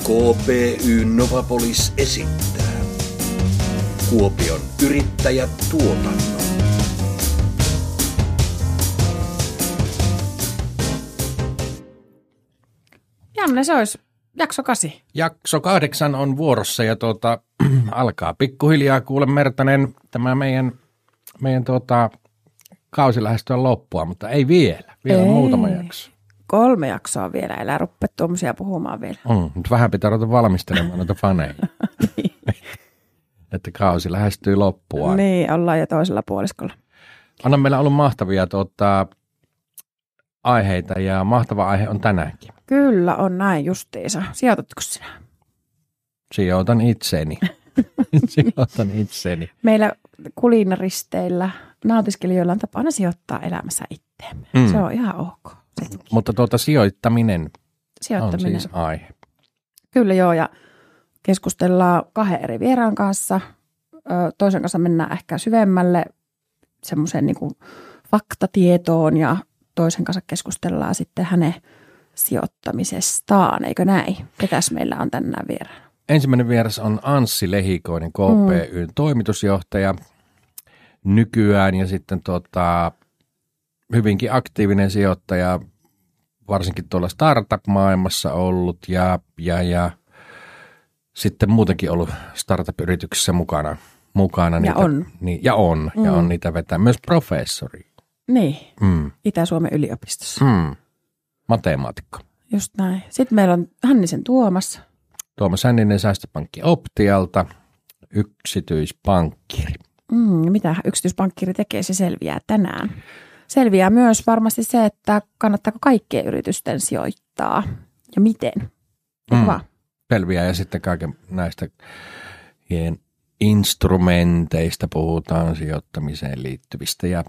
KPY Novapolis esittää Kuopion yrittäjät tuotannon. Janne, se olisi jakso kasi. Jakso kahdeksan on vuorossa ja tuota, alkaa pikkuhiljaa kuule Mertanen tämä meidän, meidän tuota, kausi lähestyä loppua, mutta ei vielä. Vielä Ei. muutama jakso. Kolme jaksoa vielä, älä rupea tuommoisia puhumaan vielä. Mm, nyt vähän pitää ruveta valmistelemaan noita faneja. että kausi lähestyy loppuun. Niin, ollaan jo toisella puoliskolla. Anna meillä on ollut mahtavia tuota, aiheita ja mahtava aihe on tänäänkin. Kyllä on näin justiinsa. Sijoitatko sinä? Sijoitan itseni. Sijoitan itseni. Meillä kulinaristeilla nautiskelijoilla on tapana sijoittaa elämässä itteemme. Mm. Mm. Se on ihan ok. Mutta tuota sijoittaminen on Sijoittaminen. siis aihe. Kyllä joo, ja keskustellaan kahden eri vieraan kanssa. Toisen kanssa mennään ehkä syvemmälle semmoiseen niin faktatietoon ja toisen kanssa keskustellaan sitten hänen sijoittamisestaan, eikö näin? Ketäs meillä on tänään vieraana? Ensimmäinen vieras on Anssi Lehikoinen, KPYn mm. toimitusjohtaja nykyään ja sitten tota, hyvinkin aktiivinen sijoittaja, varsinkin tuolla startup-maailmassa ollut ja, ja, ja sitten muutenkin ollut startup-yrityksissä mukana. mukana Ja niitä, on. Niin, ja on, mm. ja on niitä vetää. Myös professori, Niin, mm. Itä-Suomen yliopistossa. Mm. matemaatikko. Just näin. Sitten meillä on Hannisen Tuomas. Tuomas Hänninen säästöpankki Optialta, yksityispankkiri. Mm, mitä yksityispankkiri tekee, se selviää tänään. Selviää myös varmasti se, että kannattaako kaikkien yritysten sijoittaa ja miten. Mm. Vaan. selviää ja sitten kaiken näistä instrumenteista puhutaan sijoittamiseen liittyvistä ja,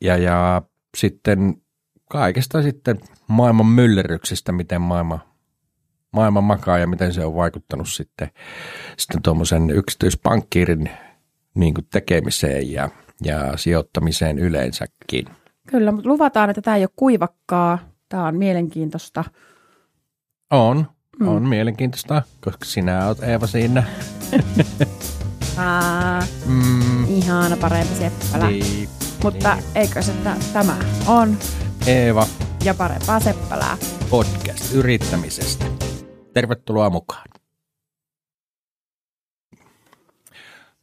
ja, ja sitten kaikesta sitten maailman myllerryksestä, miten maailma, maailma makaa ja miten se on vaikuttanut sitten, sitten tuommoisen yksityispankkiirin niin kuin tekemiseen ja, ja sijoittamiseen yleensäkin. Kyllä, mutta luvataan, että tämä ei ole kuivakkaa. Tämä on mielenkiintoista. On, Mm. on mielenkiintoista, koska sinä oot Eeva siinä. Aa, Mm, ihana parempi seppälä. niin, Mutta eikö se tä- tämä on Eeva ja parempaa seppälää. podcast yrittämisestä. Tervetuloa mukaan.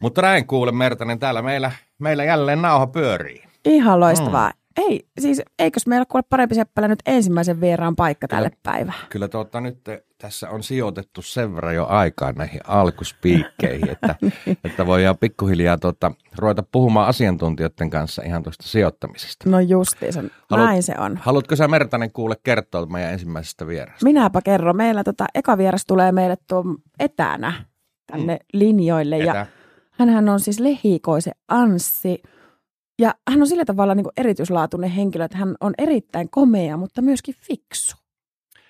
Mutta näin kuule Mertanen, täällä meillä, meillä jälleen nauha pyörii. Ihan loistavaa. Mm. Ei, siis eikös meillä kuule parempi seppälä nyt ensimmäisen vieraan paikka tälle päivään? Kyllä tuota, nyt tässä on sijoitettu sen verran jo aikaa näihin alkuspiikkeihin, että, että voidaan pikkuhiljaa tuota, ruveta puhumaan asiantuntijoiden kanssa ihan tuosta sijoittamisesta. No justiinsa, Haluat- näin se on. Haluatko sä Mertanen kuule kertoa meidän ensimmäisestä vierasta? Minäpä kerron. Meillä tota, eka vieras tulee meille tuon etänä tänne mm. linjoille. Ja Etä. hänhän on siis Lehikoisen Anssi. Ja hän on sillä tavalla niin erityislaatuinen henkilö, että hän on erittäin komea, mutta myöskin fiksu.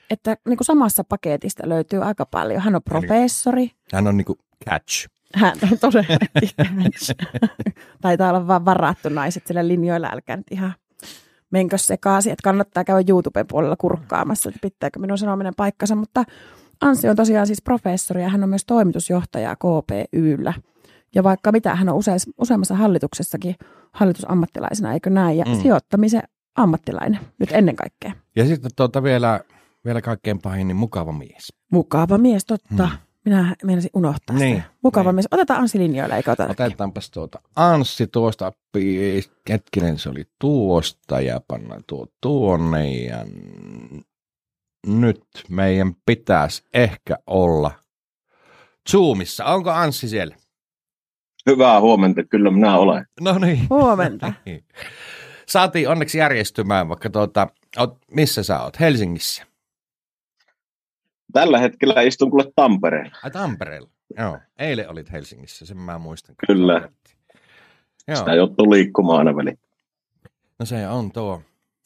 Että niin kuin samassa paketista löytyy aika paljon. Hän on professori. Hän on niinku catch. Hän on todellakin Taitaa olla vaan varattu naiset sillä linjoilla. Älkää nyt ihan menkö sekaisin, että kannattaa käydä YouTuben puolella kurkkaamassa, että pitääkö minun sanominen paikkansa. Mutta Anssi on tosiaan siis professori ja hän on myös toimitusjohtaja KPYllä. Ja vaikka mitä, hän on useis, useammassa hallituksessakin hallitusammattilaisena, eikö näin? Ja Mm. sijoittamisen ammattilainen nyt ennen kaikkea. Ja sitten tuota vielä, vielä kaikkein pahin, niin mukava mies. Mukava mies, totta. Mm. Minä meinasin unohtaa Niin, sitä. Mukava niin. mies. Otetaan Anssi linjoille, eikö oteta? Otetaanpas tuota Anssi tuosta, hetkinen se oli tuosta ja panna tuo tuonne ja nyt meidän pitäisi ehkä olla Zoomissa. Onko Anssi siellä? Hyvää huomenta, kyllä minä olen. No niin. Huomenta. Saatiin onneksi järjestymään, vaikka tuota, oot, missä sä oot? Helsingissä? Tällä hetkellä istun kuule Tampereella. Ai Tampereella. Joo, eilen olit Helsingissä, sen mä muistan. Kyllä. Joo. Sitä joutuu liikkumaan aina väliin. No se on tuo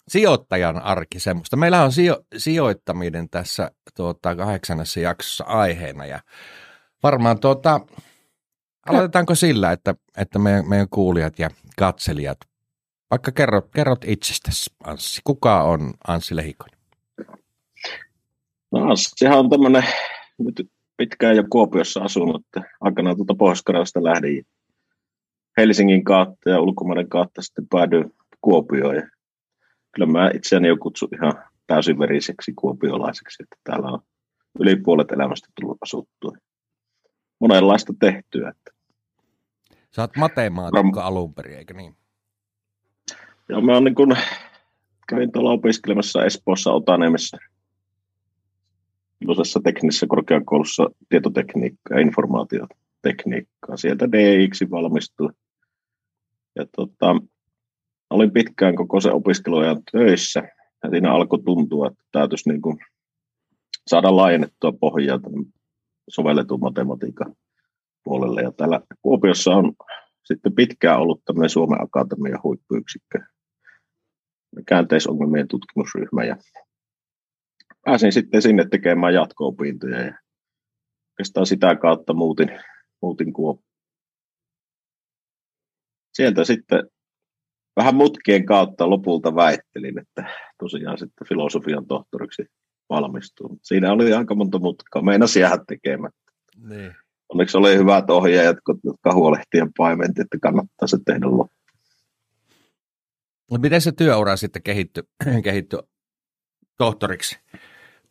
sijoittajan arki semmoista. Meillä on sijo- sijoittaminen tässä tuota, kahdeksannessa jaksossa aiheena ja varmaan tuota, aloitetaanko sillä, että, että meidän, meidän kuulijat ja katselijat, vaikka kerrot, kerrot itsestäsi Anssi, kuka on Anssi Lehikonen? No Anssihan on tämmöinen nyt pitkään jo Kuopiossa asunut, että aikanaan tuolta pohjois lähdin Helsingin kautta ja ulkomaiden kautta sitten päädyin Kuopioon. Ja kyllä mä itseäni jo kutsun ihan täysin-veriseksi kuopiolaiseksi, että täällä on yli puolet elämästä tullut asuttua. Monenlaista tehtyä. Että. Sä oot matemaatikko Ram... alun perin, eikö niin? Joo, mä oon niin kun, kävin tuolla opiskelemassa Espoossa Otaniemessä iloisessa teknisessä korkeakoulussa tietotekniikkaa ja informaatiotekniikkaa. Sieltä DX valmistui. Ja tota, olin pitkään koko se opiskeluajan töissä. Ja siinä alkoi tuntua, että täytyisi niin kuin saada laajennettua pohjaa sovelletun matematiikan puolelle. Ja täällä Kuopiossa on sitten pitkään ollut tämmöinen Suomen Akatemian huippuyksikkö, käänteisongelmien tutkimusryhmä. Ja pääsin sitten sinne tekemään jatko-opintoja ja oikeastaan sitä kautta muutin, muutin Kuopioon. Sieltä sitten vähän mutkien kautta lopulta väittelin, että tosiaan sitten filosofian tohtoriksi valmistuu. Siinä oli aika monta mutkaa. Meinasi jäädä tekemättä. Niin. Onneksi oli hyvät ohjaajat, jotka huolehtien paimenti, että kannattaa se tehdä loppuun. No miten se työura sitten kehittyi, kehittyi tohtoriksi,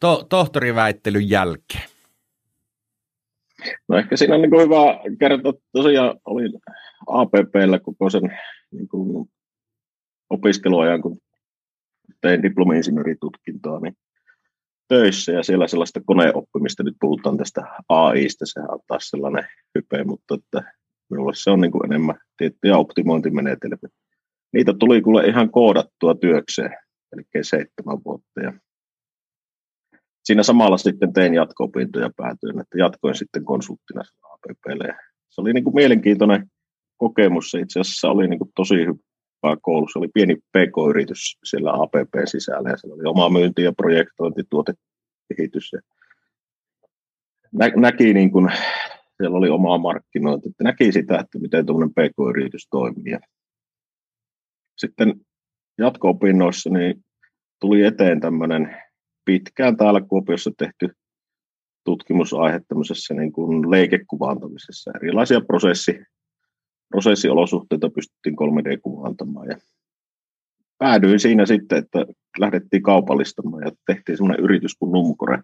to, tohtoriväittelyn jälkeen? No ehkä siinä on niin hyvä kertoa, tosiaan olin APPllä koko sen niin kuin opiskeluajan, kun tein diplomi-insinööritutkintoa, niin töissä ja siellä sellaista koneoppimista, nyt puhutaan tästä AIsta, se on taas sellainen hype, mutta että minulle se on niin kuin enemmän tiettyjä optimointimenetelmiä. Niitä tuli kuule ihan koodattua työkseen, eli seitsemän vuotta. Ja siinä samalla sitten tein jatko-opintoja päätyin, että jatkoin sitten konsulttina APPlle. Se oli niin kuin mielenkiintoinen kokemus. Se itse asiassa oli niin kuin tosi hyvä koulussa. Oli pieni PK-yritys siellä APP sisällä ja siellä oli oma myynti ja projektointi, tuotekehitys. Ja nä- näki niin kuin, siellä oli omaa markkinointi, että näki sitä, että miten tuommoinen PK-yritys toimii. Sitten jatko-opinnoissa niin tuli eteen tämmöinen pitkään täällä Kuopiossa tehty tutkimusaihe tämmöisessä niin kuin leikekuvaantamisessa. Erilaisia prosessi, prosessiolosuhteita pystyttiin 3D-kuvaantamaan. Ja päädyin siinä sitten, että lähdettiin kaupallistamaan ja tehtiin semmoinen yritys kuin Numcore.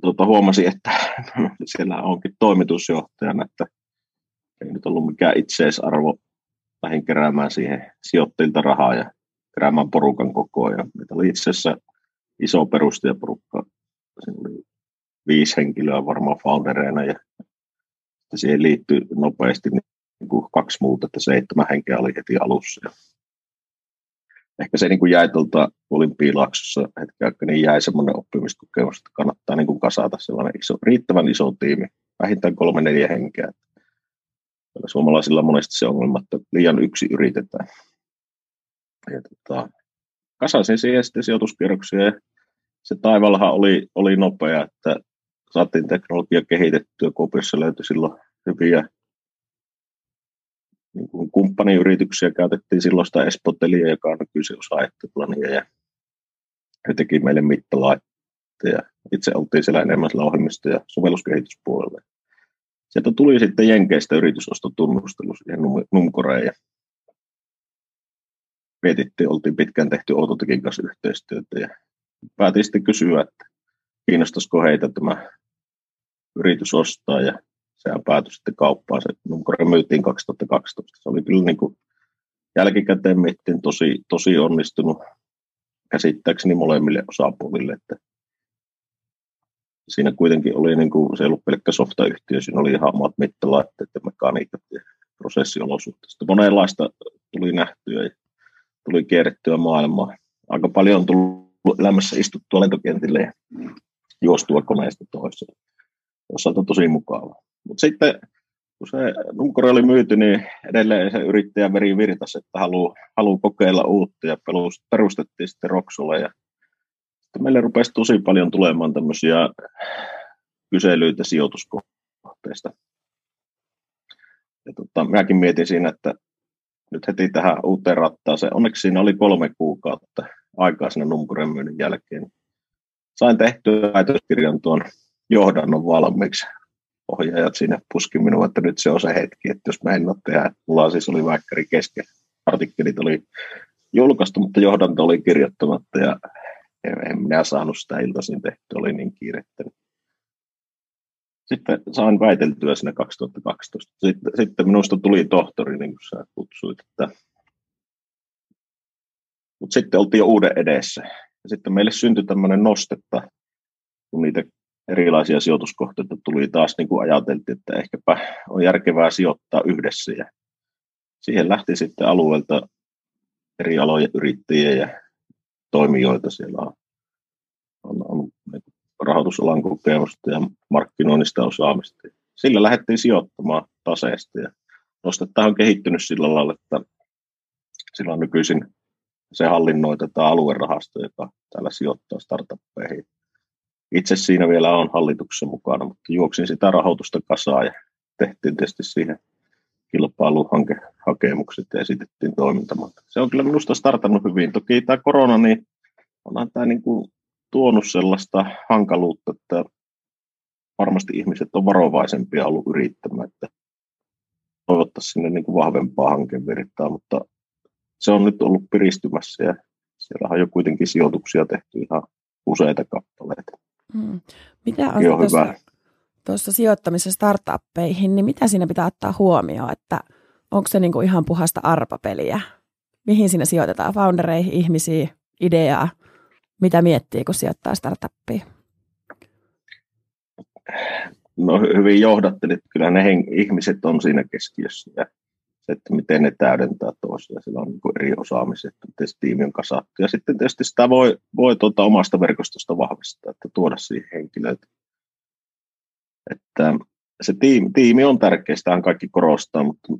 Tuota, huomasin, että siellä onkin toimitusjohtajana, että ei nyt ollut mikään itseisarvo lähdin keräämään siihen sijoittajilta rahaa ja keräämään porukan koko ajan. Meitä oli itse asiassa iso perustajaporukka. Siinä oli viisi henkilöä varmaan foundereina ja siihen liittyi nopeasti niin kuin kaksi muuta, että seitsemän henkeä oli heti alussa. Ja ehkä se niin kuin jäi tuolta Olympiilaksossa hetken aikaa, niin jäi semmoinen oppimiskokemus, että kannattaa niin kuin kasata sellainen iso, riittävän iso tiimi, vähintään kolme neljä henkeä. Suomalaisilla on monesti se ongelma, että liian yksi yritetään. Ja tota, kasasin siihen sitten sijoituskierroksia se taivallahan oli, oli nopea, että saatiin teknologia kehitettyä. Kuopiossa löytyi silloin hyviä niin kuin kumppaniyrityksiä. Käytettiin silloin sitä Espotelia, joka on nykyisin osa ja he teki meille mittalaitteja. Itse oltiin siellä enemmän sillä ohjelmisto- ja sovelluskehityspuolella. Sieltä tuli sitten Jenkeistä yritysostotunnustelu siihen Numcoreen ja mietittiin, oltiin pitkään tehty Outotekin kanssa yhteistyötä ja päätin sitten kysyä, että kiinnostaisiko heitä tämä yritys ostaa ja sehän päätyi sitten kauppaan. Se Numcore myytiin 2012. Se oli kyllä niin kuin jälkikäteen miettiin tosi, tosi onnistunut käsittääkseni molemmille osapuolille, että siinä kuitenkin oli, niin kuin, se ei ollut pelkkä softayhtiö, siinä oli ihan omat mittalaitteet ja mekaniikat ja prosessiolosuhteet. Monenlaista tuli nähtyä ja tuli kierrettyä maailmaa. Aika paljon on tullut elämässä istuttua lentokentille ja juostua koneesta toiseen. Osalta tosi mukavaa. Mutta sitten kun se Nunkore oli myyty, niin edelleen se yrittäjä veri virtasi, että haluaa halu kokeilla uutta ja perustettiin sitten Roksulle ja sitten meille rupesi tosi paljon tulemaan tämmöisiä kyselyitä sijoituskohteista. Ja tota, minäkin mietin siinä, että nyt heti tähän uuteen rattaaseen. Onneksi siinä oli kolme kuukautta aikaa sinne Numkuren myynnin jälkeen. Sain tehtyä väitöskirjan tuon johdannon valmiiksi. Ohjaajat sinne puski minua, että nyt se on se hetki, että jos mä en ole tehdä. Mulla siis oli väikkäri kesken. Artikkelit oli julkaistu, mutta johdanto oli kirjoittamatta ja en minä saanut sitä iltaisin tehtyä, oli niin kiirettä. Sitten sain väiteltyä sinne 2012. Sitten, sitten minusta tuli tohtori, niin kuin sä kutsuit. Että... Mutta sitten oltiin jo uuden edessä. Ja sitten meille syntyi tämmöinen nostetta, kun niitä erilaisia sijoituskohteita tuli taas, niin kuin ajateltiin, että ehkäpä on järkevää sijoittaa yhdessä. Ja siihen lähti sitten alueelta eri alojen yrittäjiä ja toimijoita. Siellä on, on, on rahoitusalan kokemusta ja markkinoinnista osaamista. Sillä lähdettiin sijoittamaan taseesta ja nostetta on kehittynyt sillä lailla, että sillä on nykyisin se hallinnoi tätä aluerahasto, joka täällä sijoittaa startuppeihin. Itse siinä vielä on hallituksessa mukana, mutta juoksin sitä rahoitusta kasaan ja tehtiin tietysti siihen kilpailuhankehakemukset ja esitettiin toimintamalta. Se on kyllä minusta startannut hyvin. Toki tämä korona, niin onhan tämä niin kuin tuonut sellaista hankaluutta, että varmasti ihmiset on varovaisempia ollut yrittämään, että toivottaisiin sinne niin kuin vahvempaa hankevirtaa, mutta se on nyt ollut piristymässä ja siellä on jo kuitenkin sijoituksia tehty ihan useita kappaleita. Hmm. Mitä on, on tuossa, tuossa sijoittamisessa startuppeihin, niin mitä siinä pitää ottaa huomioon, että onko se niinku ihan puhasta arpapeliä? Mihin siinä sijoitetaan? Foundereihin, ihmisiä, ideaa? Mitä miettii, kun sijoittaa startuppiin? No hyvin johdattelit. Kyllä ne hen- ihmiset on siinä keskiössä ja se, että miten ne täydentää toisiaan. Sillä on niin eri osaamiset, miten se tiimi on kasattu. Ja sitten tietysti sitä voi, voi tuota omasta verkostosta vahvistaa, että tuoda siihen henkilöitä. Että se tiimi, tiimi on tärkeä, sitä kaikki korostaa, mutta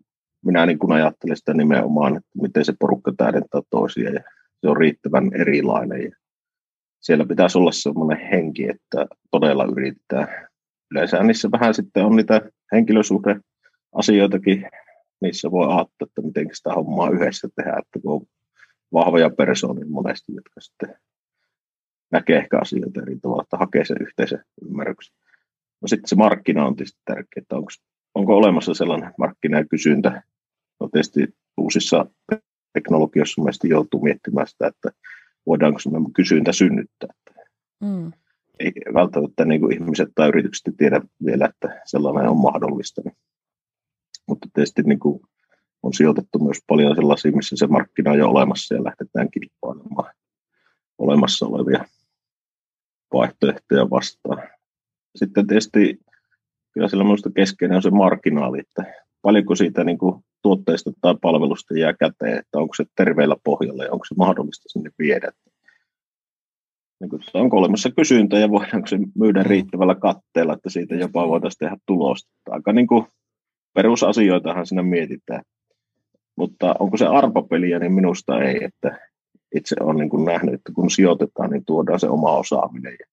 minä niin kuin ajattelen sitä nimenomaan, että miten se porukka täydentää toisiaan ja se on riittävän erilainen. Ja siellä pitäisi olla sellainen henki, että todella yrittää. Yleensä niissä vähän sitten on niitä henkilösuhdeasioitakin, niissä voi ajatella, että miten sitä hommaa yhdessä tehdään, että kun on vahvoja persoonia monesti, jotka sitten näkee ehkä asioita eri tavalla, että hakee sen yhteisen ymmärryksen. No sitten se markkina on tietysti tärkeää, että onko, onko olemassa sellainen markkina ja kysyntä. No tietysti uusissa teknologioissa mielestäni joutuu miettimään sitä, että voidaanko se kysyntä synnyttää. Mm. Ei välttämättä niin kuin ihmiset tai yritykset tiedä vielä, että sellainen on mahdollista. Mutta tietysti niin kuin on sijoitettu myös paljon sellaisia, missä se markkina on jo olemassa ja lähdetään kilpailemaan olemassa olevia vaihtoehtoja vastaan. Sitten tietysti kyllä sillä minusta keskeinen on se marginaali, että paljonko siitä niin kuin tuotteista tai palvelusta jää käteen, että onko se terveellä pohjalla ja onko se mahdollista sinne viedä. Niin kuin, onko olemassa kysyntä ja voidaanko se myydä riittävällä katteella, että siitä jopa voitaisiin tehdä tulosta. Aika niin kuin perusasioitahan siinä mietitään. Mutta onko se arpapeliä, niin minusta ei. Että itse olen niin kuin nähnyt, että kun sijoitetaan, niin tuodaan se oma osaaminen ja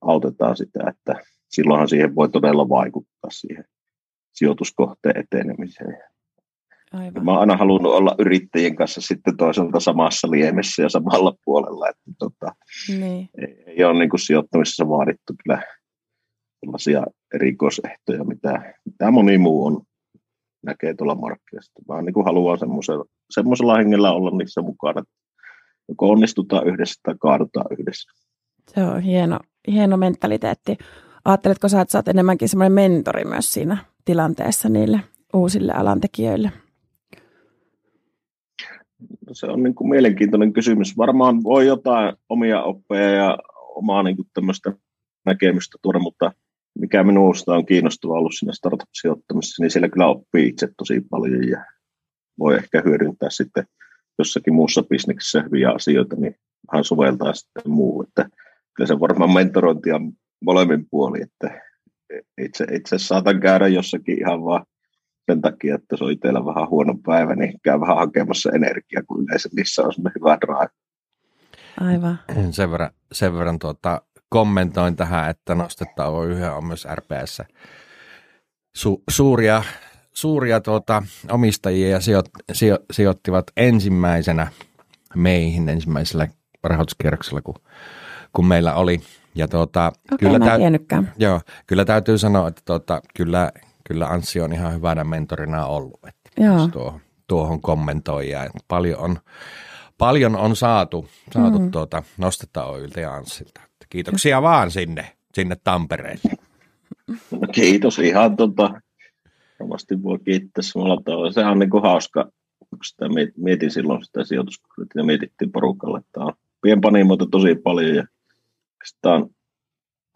autetaan sitä, että silloinhan siihen voi todella vaikuttaa siihen sijoituskohteen etenemiseen. Aivan. Mä oon aina halunnut olla yrittäjien kanssa sitten toisaalta samassa liemessä ja samalla puolella, että tota, niin. ei, ei ole niin kuin sijoittamisessa vaadittu kyllä sellaisia erikoisehtoja, mitä, mitä moni muu on, näkee tuolla markkinoissa. Mä niin kuin haluan semmoisella, semmoisella hengellä olla niissä mukana, että joko onnistutaan yhdessä tai kaadutaan yhdessä. Se on hieno, hieno mentaliteetti. Ajatteletko sä, että sä oot enemmänkin semmoinen mentori myös siinä tilanteessa niille uusille alantekijöille? No se on niin kuin mielenkiintoinen kysymys. Varmaan voi jotain omia oppeja ja omaa niin kuin tämmöistä näkemystä tuoda, mutta mikä minusta on kiinnostavaa ollut siinä startup-sijoittamisessa, niin siellä kyllä oppii itse tosi paljon ja voi ehkä hyödyntää sitten jossakin muussa bisneksessä hyviä asioita, niin vähän soveltaa sitten muu. Että kyllä se varmaan mentorointia molemmin puoli, että itse, itse saatan käydä jossakin ihan vaan sen takia, että se on itsellä vähän huono päivä, niin käy vähän hakemassa energiaa, kun yleensä niissä on semmoinen hyvä drive. Aivan. Sen verran, sen verran tuota, kommentoin tähän, että nostetaan voi yhä on myös RPS. Su, suuria suuria tuota, omistajia ja sijo, sijo, sijoittivat ensimmäisenä meihin ensimmäisellä rahoituskierroksella, kun, kun meillä oli. Ja tuota, Okei, kyllä, mä en tä- tiennytkään. joo, kyllä täytyy sanoa, että tuota, kyllä, kyllä Anssi on ihan hyvänä mentorina ollut. Että Joo. tuohon, tuohon kommentoi ja paljon on, paljon on saatu, saatu mm. tuota, nostetta Oilta ja Anssilta. Kiitoksia vaan sinne, sinne Tampereelle. No, kiitos ihan tota, varmasti voi kiittää samalla tavalla. Se on niin kuin hauska, sitä miet- mietin silloin sitä sijoituskuluja, mietittiin porukalle, että on pienpanimoita tosi paljon ja sitä on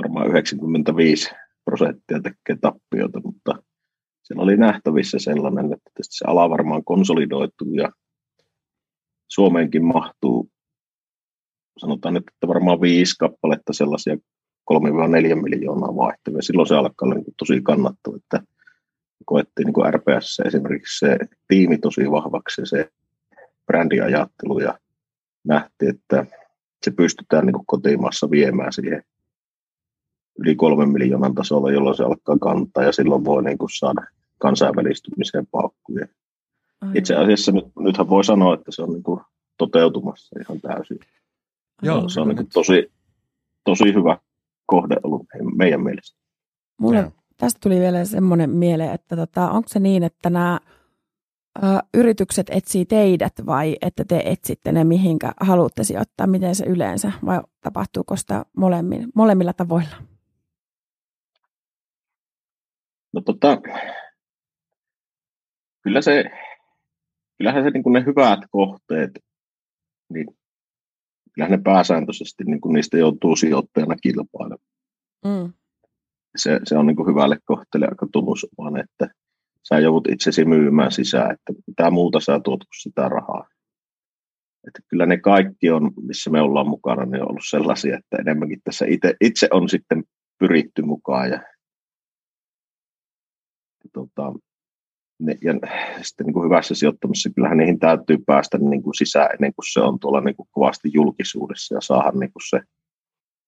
varmaan 95 prosenttia tekee tappioita, mutta siellä oli nähtävissä sellainen, että se ala varmaan konsolidoituu ja Suomeenkin mahtuu, sanotaan että varmaan viisi kappaletta sellaisia 3-4 miljoonaa vaihtavia. Silloin se alkaa olla niin tosi kannattava, että koettiin niin kuin RPS esimerkiksi se tiimi tosi vahvaksi ja se brändiajattelu ja nähtiin, että se pystytään niin kuin kotimaassa viemään siihen yli kolmen miljoonan tasolla, jolloin se alkaa kantaa ja silloin voi niin kuin saada kansainvälistymiseen paukkuja. Aivan. Itse asiassa nyt, nythän voi sanoa, että se on niin kuin toteutumassa ihan täysin. Joo, Se on niin tosi, tosi hyvä kohde ollut meidän- mielestä. Mulle Joo. tästä tuli vielä semmoinen mieleen, että tota, onko se niin, että nämä ö, yritykset etsii teidät vai että te etsitte ne, mihinkä haluatte sijoittaa? Miten se yleensä vai tapahtuuko sitä molemmin, molemmilla tavoilla? No tota, kyllä se, kyllähän se niin kuin ne hyvät kohteet, niin kyllähän ne pääsääntöisesti niin kuin niistä joutuu sijoittajana kilpailemaan. Mm. Se, se on niin kuin hyvälle kohteelle aika tunnusomainen, että sä joudut itsesi myymään sisään, että mitä muuta sä tuot kuin sitä rahaa. Että kyllä ne kaikki on, missä me ollaan mukana, niin on ollut sellaisia, että enemmänkin tässä itse, itse on sitten pyritty mukaan ja, ja tota, ja sitten niin kuin hyvässä sijoittamisessa kyllähän niihin täytyy päästä niin kuin sisään ennen kuin se on tuolla niin kuin kovasti julkisuudessa ja saada niin kuin se,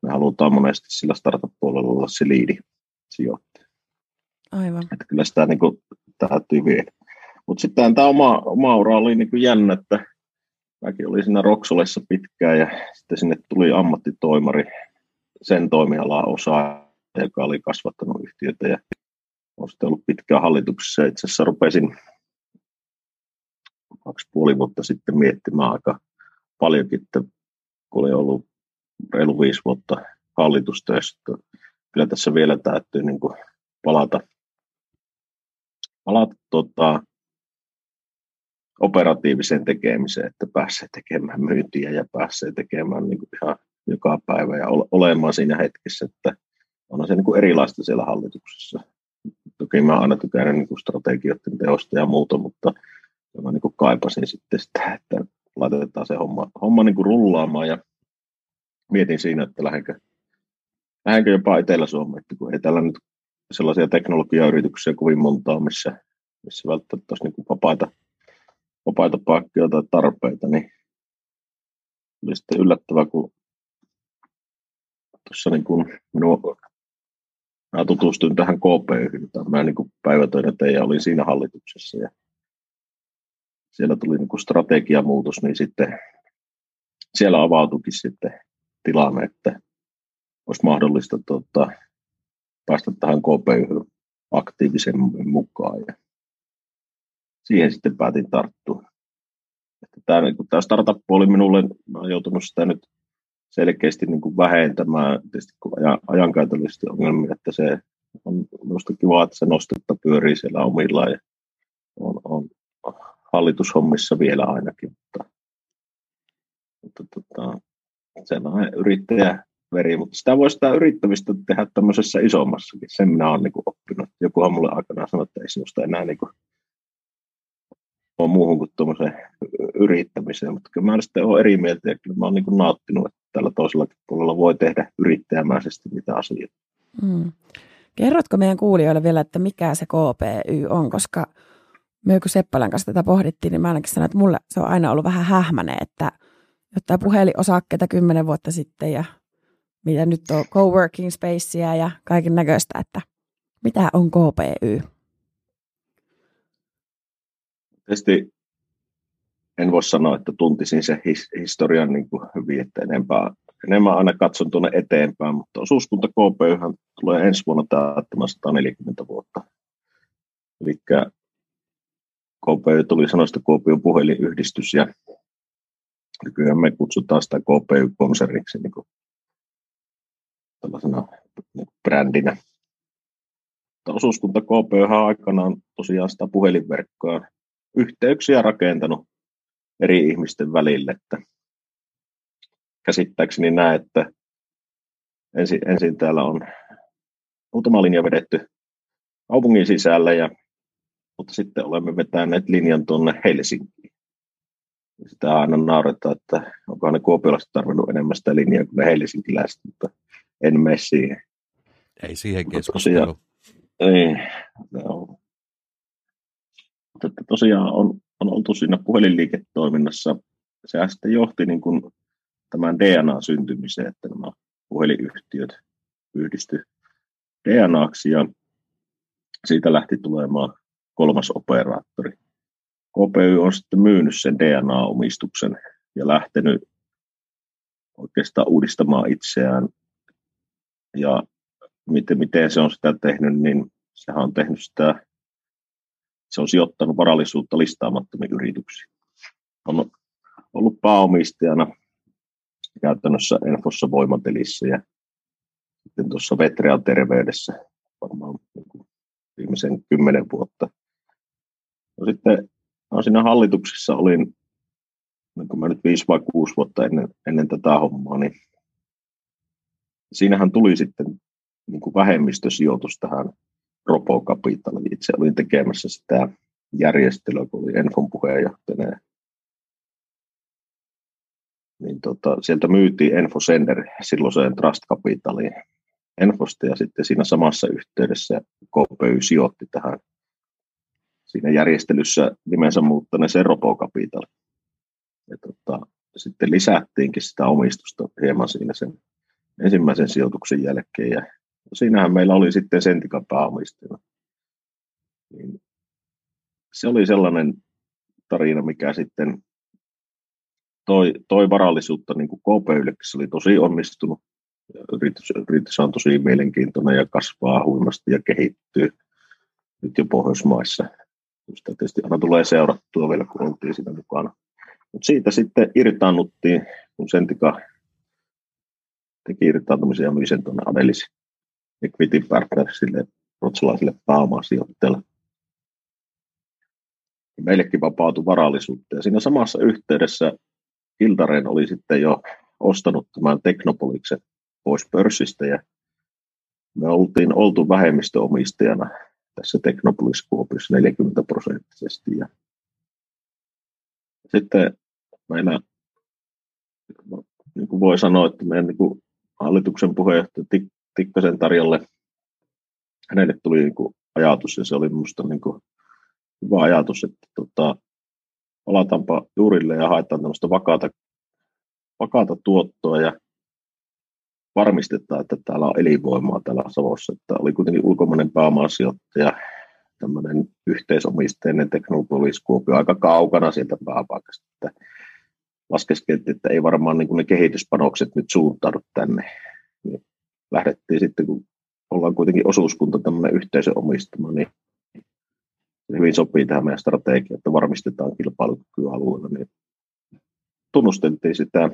me halutaan monesti sillä startup-puolella olla se liidi sijoittaja. Aivan. Että kyllä sitä niin kuin, täytyy viedä. Mutta sitten tämä oma, oma ura oli niin kuin jännä, että mäkin olin siinä Roksolessa pitkään ja sitten sinne tuli ammattitoimari sen toimialan osa, joka oli kasvattanut yhtiötä ja olen sitten ollut pitkään hallituksessa. Itse asiassa rupesin kaksi puoli vuotta sitten miettimään aika paljonkin, että kun oli ollut reilu viisi vuotta hallitustöissä, kyllä tässä vielä täytyy niin kuin palata, palata tota, operatiiviseen tekemiseen, että pääsee tekemään myyntiä ja pääsee tekemään niin kuin ihan joka päivä ja ole- olemaan siinä hetkessä, että on se niin kuin erilaista siellä hallituksessa. Toki mä aina tykännyt niin strategioiden teosta ja muuta, mutta mä niin kuin kaipasin sitten sitä, että laitetaan se homma, homma niin kuin rullaamaan ja mietin siinä, että lähdenkö, lähdenkö jopa Etelä-Suomeen, että kun ei täällä nyt sellaisia teknologiayrityksiä kovin montaa, missä, missä välttämättä olisi niin kuin vapaita, vapaita paikkoja tai tarpeita, niin oli sitten yllättävää, kun tuossa niin kuin minua, mä tutustuin tähän KP-yhtään, mä niin päivätöinä tein ja olin siinä hallituksessa ja siellä tuli niin strategiamuutos, niin sitten siellä avautuikin sitten tilanne, että olisi mahdollista tuota, päästä tähän KP aktiivisemmin mukaan. Ja siihen sitten päätin tarttua. Tämä, niin tämä startup-puoli minulle, mä olen joutunut sitä nyt selkeästi niin kuin vähentämään tietysti ajan, ajankäytöllisesti ongelmia, että se on minusta kiva, että se nostetta pyörii siellä omillaan ja on, on hallitushommissa vielä ainakin, mutta, mutta tota, sellainen yrittäjäveri, mutta sitä voi sitä yrittämistä tehdä tämmöisessä isommassakin. Sen minä olen niin oppinut. Jokuhan mulle aikanaan sanoi, että ei sinusta enää niin kuin, ole muuhun kuin tuommoiseen yrittämiseen, mutta kyllä mä sitten olen eri mieltä ja kyllä mä olen niin nauttinut, että tällä toisella puolella voi tehdä yrittäjämäisesti mitä asioita. Mm. Kerrotko meidän kuulijoille vielä, että mikä se KPY on, koska me kun Seppälän kanssa tätä pohdittiin, niin mä ainakin sanoin, että mulle se on aina ollut vähän hähmäinen, että jotta puhelinosakkeita kymmenen vuotta sitten ja mitä nyt on coworking spacea ja kaiken näköistä, että mitä on KPY? Tietysti en voi sanoa, että tuntisin sen his- historian niin kuin hyvin, että enempää, enemmän aina katson tuonne eteenpäin, mutta osuuskunta KP tulee ensi vuonna täyttämään 140 vuotta. Eli KPY tuli sanoista KPY puhelinyhdistys ja nykyään me kutsutaan sitä KPY-konserniksi niin kuin tällaisena niin kuin brändinä. Osuuskunta KPY aikanaan tosiaan sitä puhelinverkkoa yhteyksiä rakentanut eri ihmisten välille, että käsittääkseni näe, että ensin, ensin täällä on muutama linja vedetty kaupungin sisällä, ja, mutta sitten olemme vetäneet linjan tuonne Helsinkiin. Sitä aina nauretaan, että onko ne kuopiolaiset tarvinnut enemmän sitä linjaa kuin ne helsinkiläiset, mutta en mene siihen. Ei siihen keskusteluun. Niin, no. Mutta tosiaan on, on oltu siinä puhelinliiketoiminnassa. Sehän sitten johti niin kuin tämän DNA-syntymiseen, että nämä puhelinyhtiöt yhdisty DNAksi ja siitä lähti tulemaan kolmas operaattori. KPY on sitten myynyt sen DNA-omistuksen ja lähtenyt oikeastaan uudistamaan itseään. Ja miten, miten se on sitä tehnyt, niin sehän on tehnyt sitä, se on sijoittanut varallisuutta listaamattomiin yrityksiin. On ollut pääomistajana käytännössä Enfossa voimatelissä ja sitten tuossa Vetrean terveydessä varmaan niin viimeisen kymmenen vuotta. No sitten no siinä hallituksessa olin, niin kun mä nyt viisi vai kuusi vuotta ennen, ennen tätä hommaa, niin siinähän tuli sitten niin kuin vähemmistösijoitus tähän Robocapitaliin. Itse olin tekemässä sitä järjestelyä, kun oli Enfon puheenjohtajana niin tota, sieltä myytiin Enfosender silloiseen Trust Capitaliin Enfosta ja sitten siinä samassa yhteydessä KPY sijoitti tähän siinä järjestelyssä nimensä muuttaneeseen Robo Capital. Ja tota, sitten lisättiinkin sitä omistusta hieman siinä sen ensimmäisen sijoituksen jälkeen ja siinähän meillä oli sitten Sentikan pääomistajana. Niin se oli sellainen tarina, mikä sitten toi, toi varallisuutta niin KPYlle, se oli tosi onnistunut. Yritys, yritys on tosi mielenkiintoinen ja kasvaa huimasti ja kehittyy nyt jo Pohjoismaissa. Sitä tietysti aina tulee seurattua vielä, kun oltiin siinä mukana. Mutta siitä sitten irtaannuttiin, kun Sentika teki irtaantumisen ja myi sen tuonne Adelis Equity Partnersille, ruotsalaisille pääomasijoittajille. Meillekin vapautui varallisuutta. Ja siinä samassa yhteydessä Iltaren oli sitten jo ostanut tämän Teknopoliksen pois pörssistä ja me oltiin oltu vähemmistöomistajana tässä Teknopolis Kuopiossa 40 prosenttisesti. Ja sitten meillä, niin kuin voi sanoa, että meidän niin kuin hallituksen puheenjohtaja Tikkasen Tarjalle, hänelle tuli niin kuin ajatus ja se oli minusta niin hyvä ajatus, että tota, palataanpa juurille ja haetaan tämmöistä vakaata, vakaata tuottoa ja varmistetaan, että täällä on elinvoimaa täällä Savossa. Että oli kuitenkin ulkomainen pääomasijoittaja, tämmöinen yhteisomisteinen teknopolis Kuopio aika kaukana sieltä pääpaikasta. Että laskeskeltiin, että ei varmaan niin ne kehityspanokset nyt suuntaudu tänne. Lähdettiin sitten, kun ollaan kuitenkin osuuskunta tämmöinen yhteisöomistama, niin hyvin sopii tähän meidän strategiaan, että varmistetaan kilpailukykyä alueella, niin tunnusteltiin sitä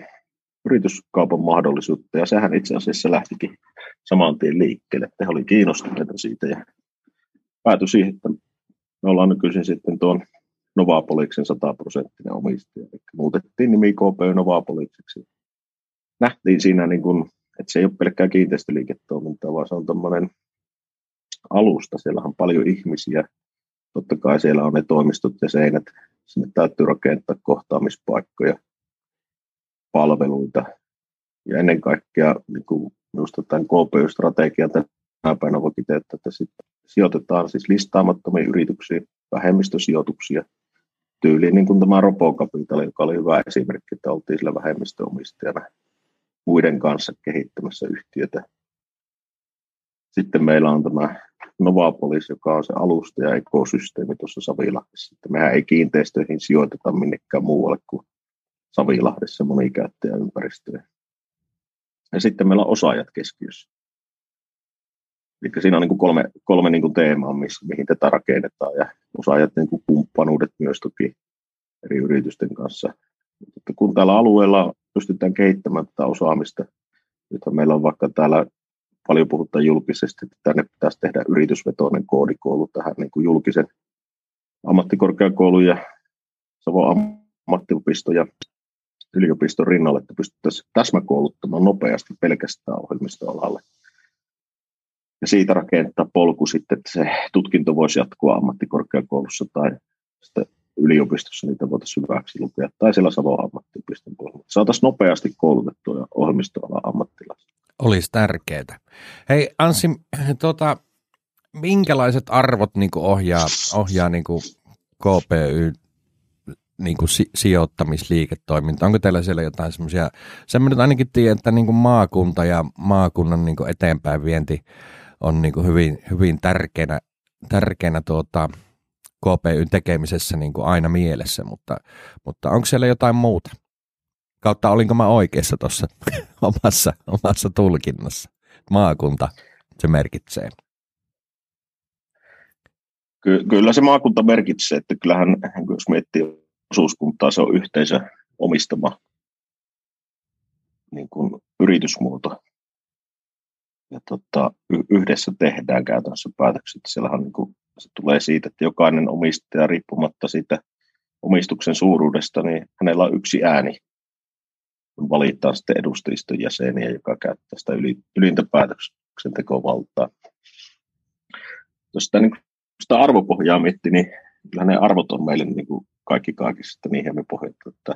yrityskaupan mahdollisuutta, ja sehän itse asiassa lähtikin saman tien liikkeelle, että he oli kiinnostuneita siitä, ja päätyi siihen, että me ollaan nykyisin sitten tuon Novapoliksen 100 prosenttinen omistaja, eli muutettiin nimi KP Novapolikseksi. Nähtiin siinä, niin kuin, että se ei ole pelkkää kiinteistöliiketoimintaa, vaan se on tämmöinen alusta, siellä on paljon ihmisiä, Totta kai siellä on ne toimistot ja seinät. Sinne täytyy rakentaa kohtaamispaikkoja, palveluita. Ja ennen kaikkea niin kuin minusta tämän KPY-strategian tänä päivänä voi että sitten sijoitetaan siis listaamattomiin yrityksiin, vähemmistösijoituksia, tyyliin niin kuin tämä Robocapital, joka oli hyvä esimerkki, että oltiin sillä vähemmistöomistajana muiden kanssa kehittämässä yhtiötä. Sitten meillä on tämä Novapolis, joka on se alusta ja ekosysteemi tuossa Savilahdessa. Että mehän ei kiinteistöihin sijoiteta minnekään muualle kuin Savilahdessa monikäyttäjäympäristöön. ja sitten meillä on osaajat keskiössä. Eli siinä on niin kuin kolme, kolme niin kuin teemaa, missä, mihin tätä rakennetaan, ja osaajat niin kuin kumppanuudet myös toki eri yritysten kanssa. Mutta kun tällä alueella pystytään kehittämään tätä osaamista, nythän meillä on vaikka täällä paljon puhutaan julkisesti, että tänne pitäisi tehdä yritysvetoinen koodikoulu tähän niin kuin julkisen ammattikorkeakoulun ja Savon ammattiopisto ja yliopiston rinnalle, että pystyttäisiin täsmäkouluttamaan nopeasti pelkästään ohjelmistoalalle. Ja siitä rakentaa polku sitten, että se tutkinto voisi jatkua ammattikorkeakoulussa tai sitten yliopistossa niitä voitaisiin hyväksi lukea, tai siellä Savon ammattiopiston puolella. Saataisiin nopeasti koulutettua ohjelmistoalan ammattilaisia. Olisi tärkeää. Hei Anssi, tota, minkälaiset arvot niin ohjaa, ohjaa niin KPY niin kuin si- sijoittamisliiketoiminta? Onko teillä siellä jotain semmoisia, semmoinen ainakin tiedän, että niin kuin maakunta ja maakunnan niin kuin eteenpäin vienti on niin kuin hyvin, hyvin tärkeänä, tärkeänä tuota, KPYn tekemisessä niin kuin aina mielessä, mutta, mutta onko siellä jotain muuta? Kautta olinko mä oikeassa tuossa omassa, omassa tulkinnassa? Maakunta se merkitsee. Ky- kyllä se maakunta merkitsee, että kyllähän jos miettii osuuskuntaa, se on yhteisö omistama niin kuin yritysmuoto. Ja tota, y- yhdessä tehdään käytännössä päätökset. Siellähän niin kuin, se tulee siitä, että jokainen omistaja riippumatta siitä omistuksen suuruudesta, niin hänellä on yksi ääni, kun valitaan sitten edustajiston jäseniä, joka käyttää sitä ylintä päätöksentekovaltaa. Jos sitä, niin sitä arvopohjaa miettii, niin kyllä ne arvot on meille niin kuin kaikki kaikissa, että niihin me pohjattu, että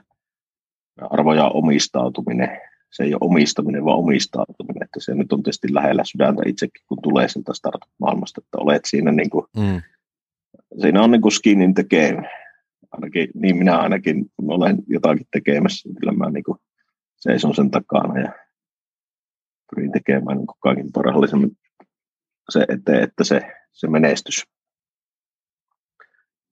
arvoja omistautuminen, se ei ole omistaminen, vaan omistautuminen, että se nyt on tietysti lähellä sydäntä itsekin, kun tulee sieltä startup-maailmasta, että olet siinä niin kuin, mm. siinä on niin kuin skin in the game. Ainakin, niin minä ainakin, kun olen jotakin tekemässä, niin kyllä mä niin kuin seison sen takana ja pyrin tekemään niin kaikin parhaallisemmin se eteen, että se, se menestys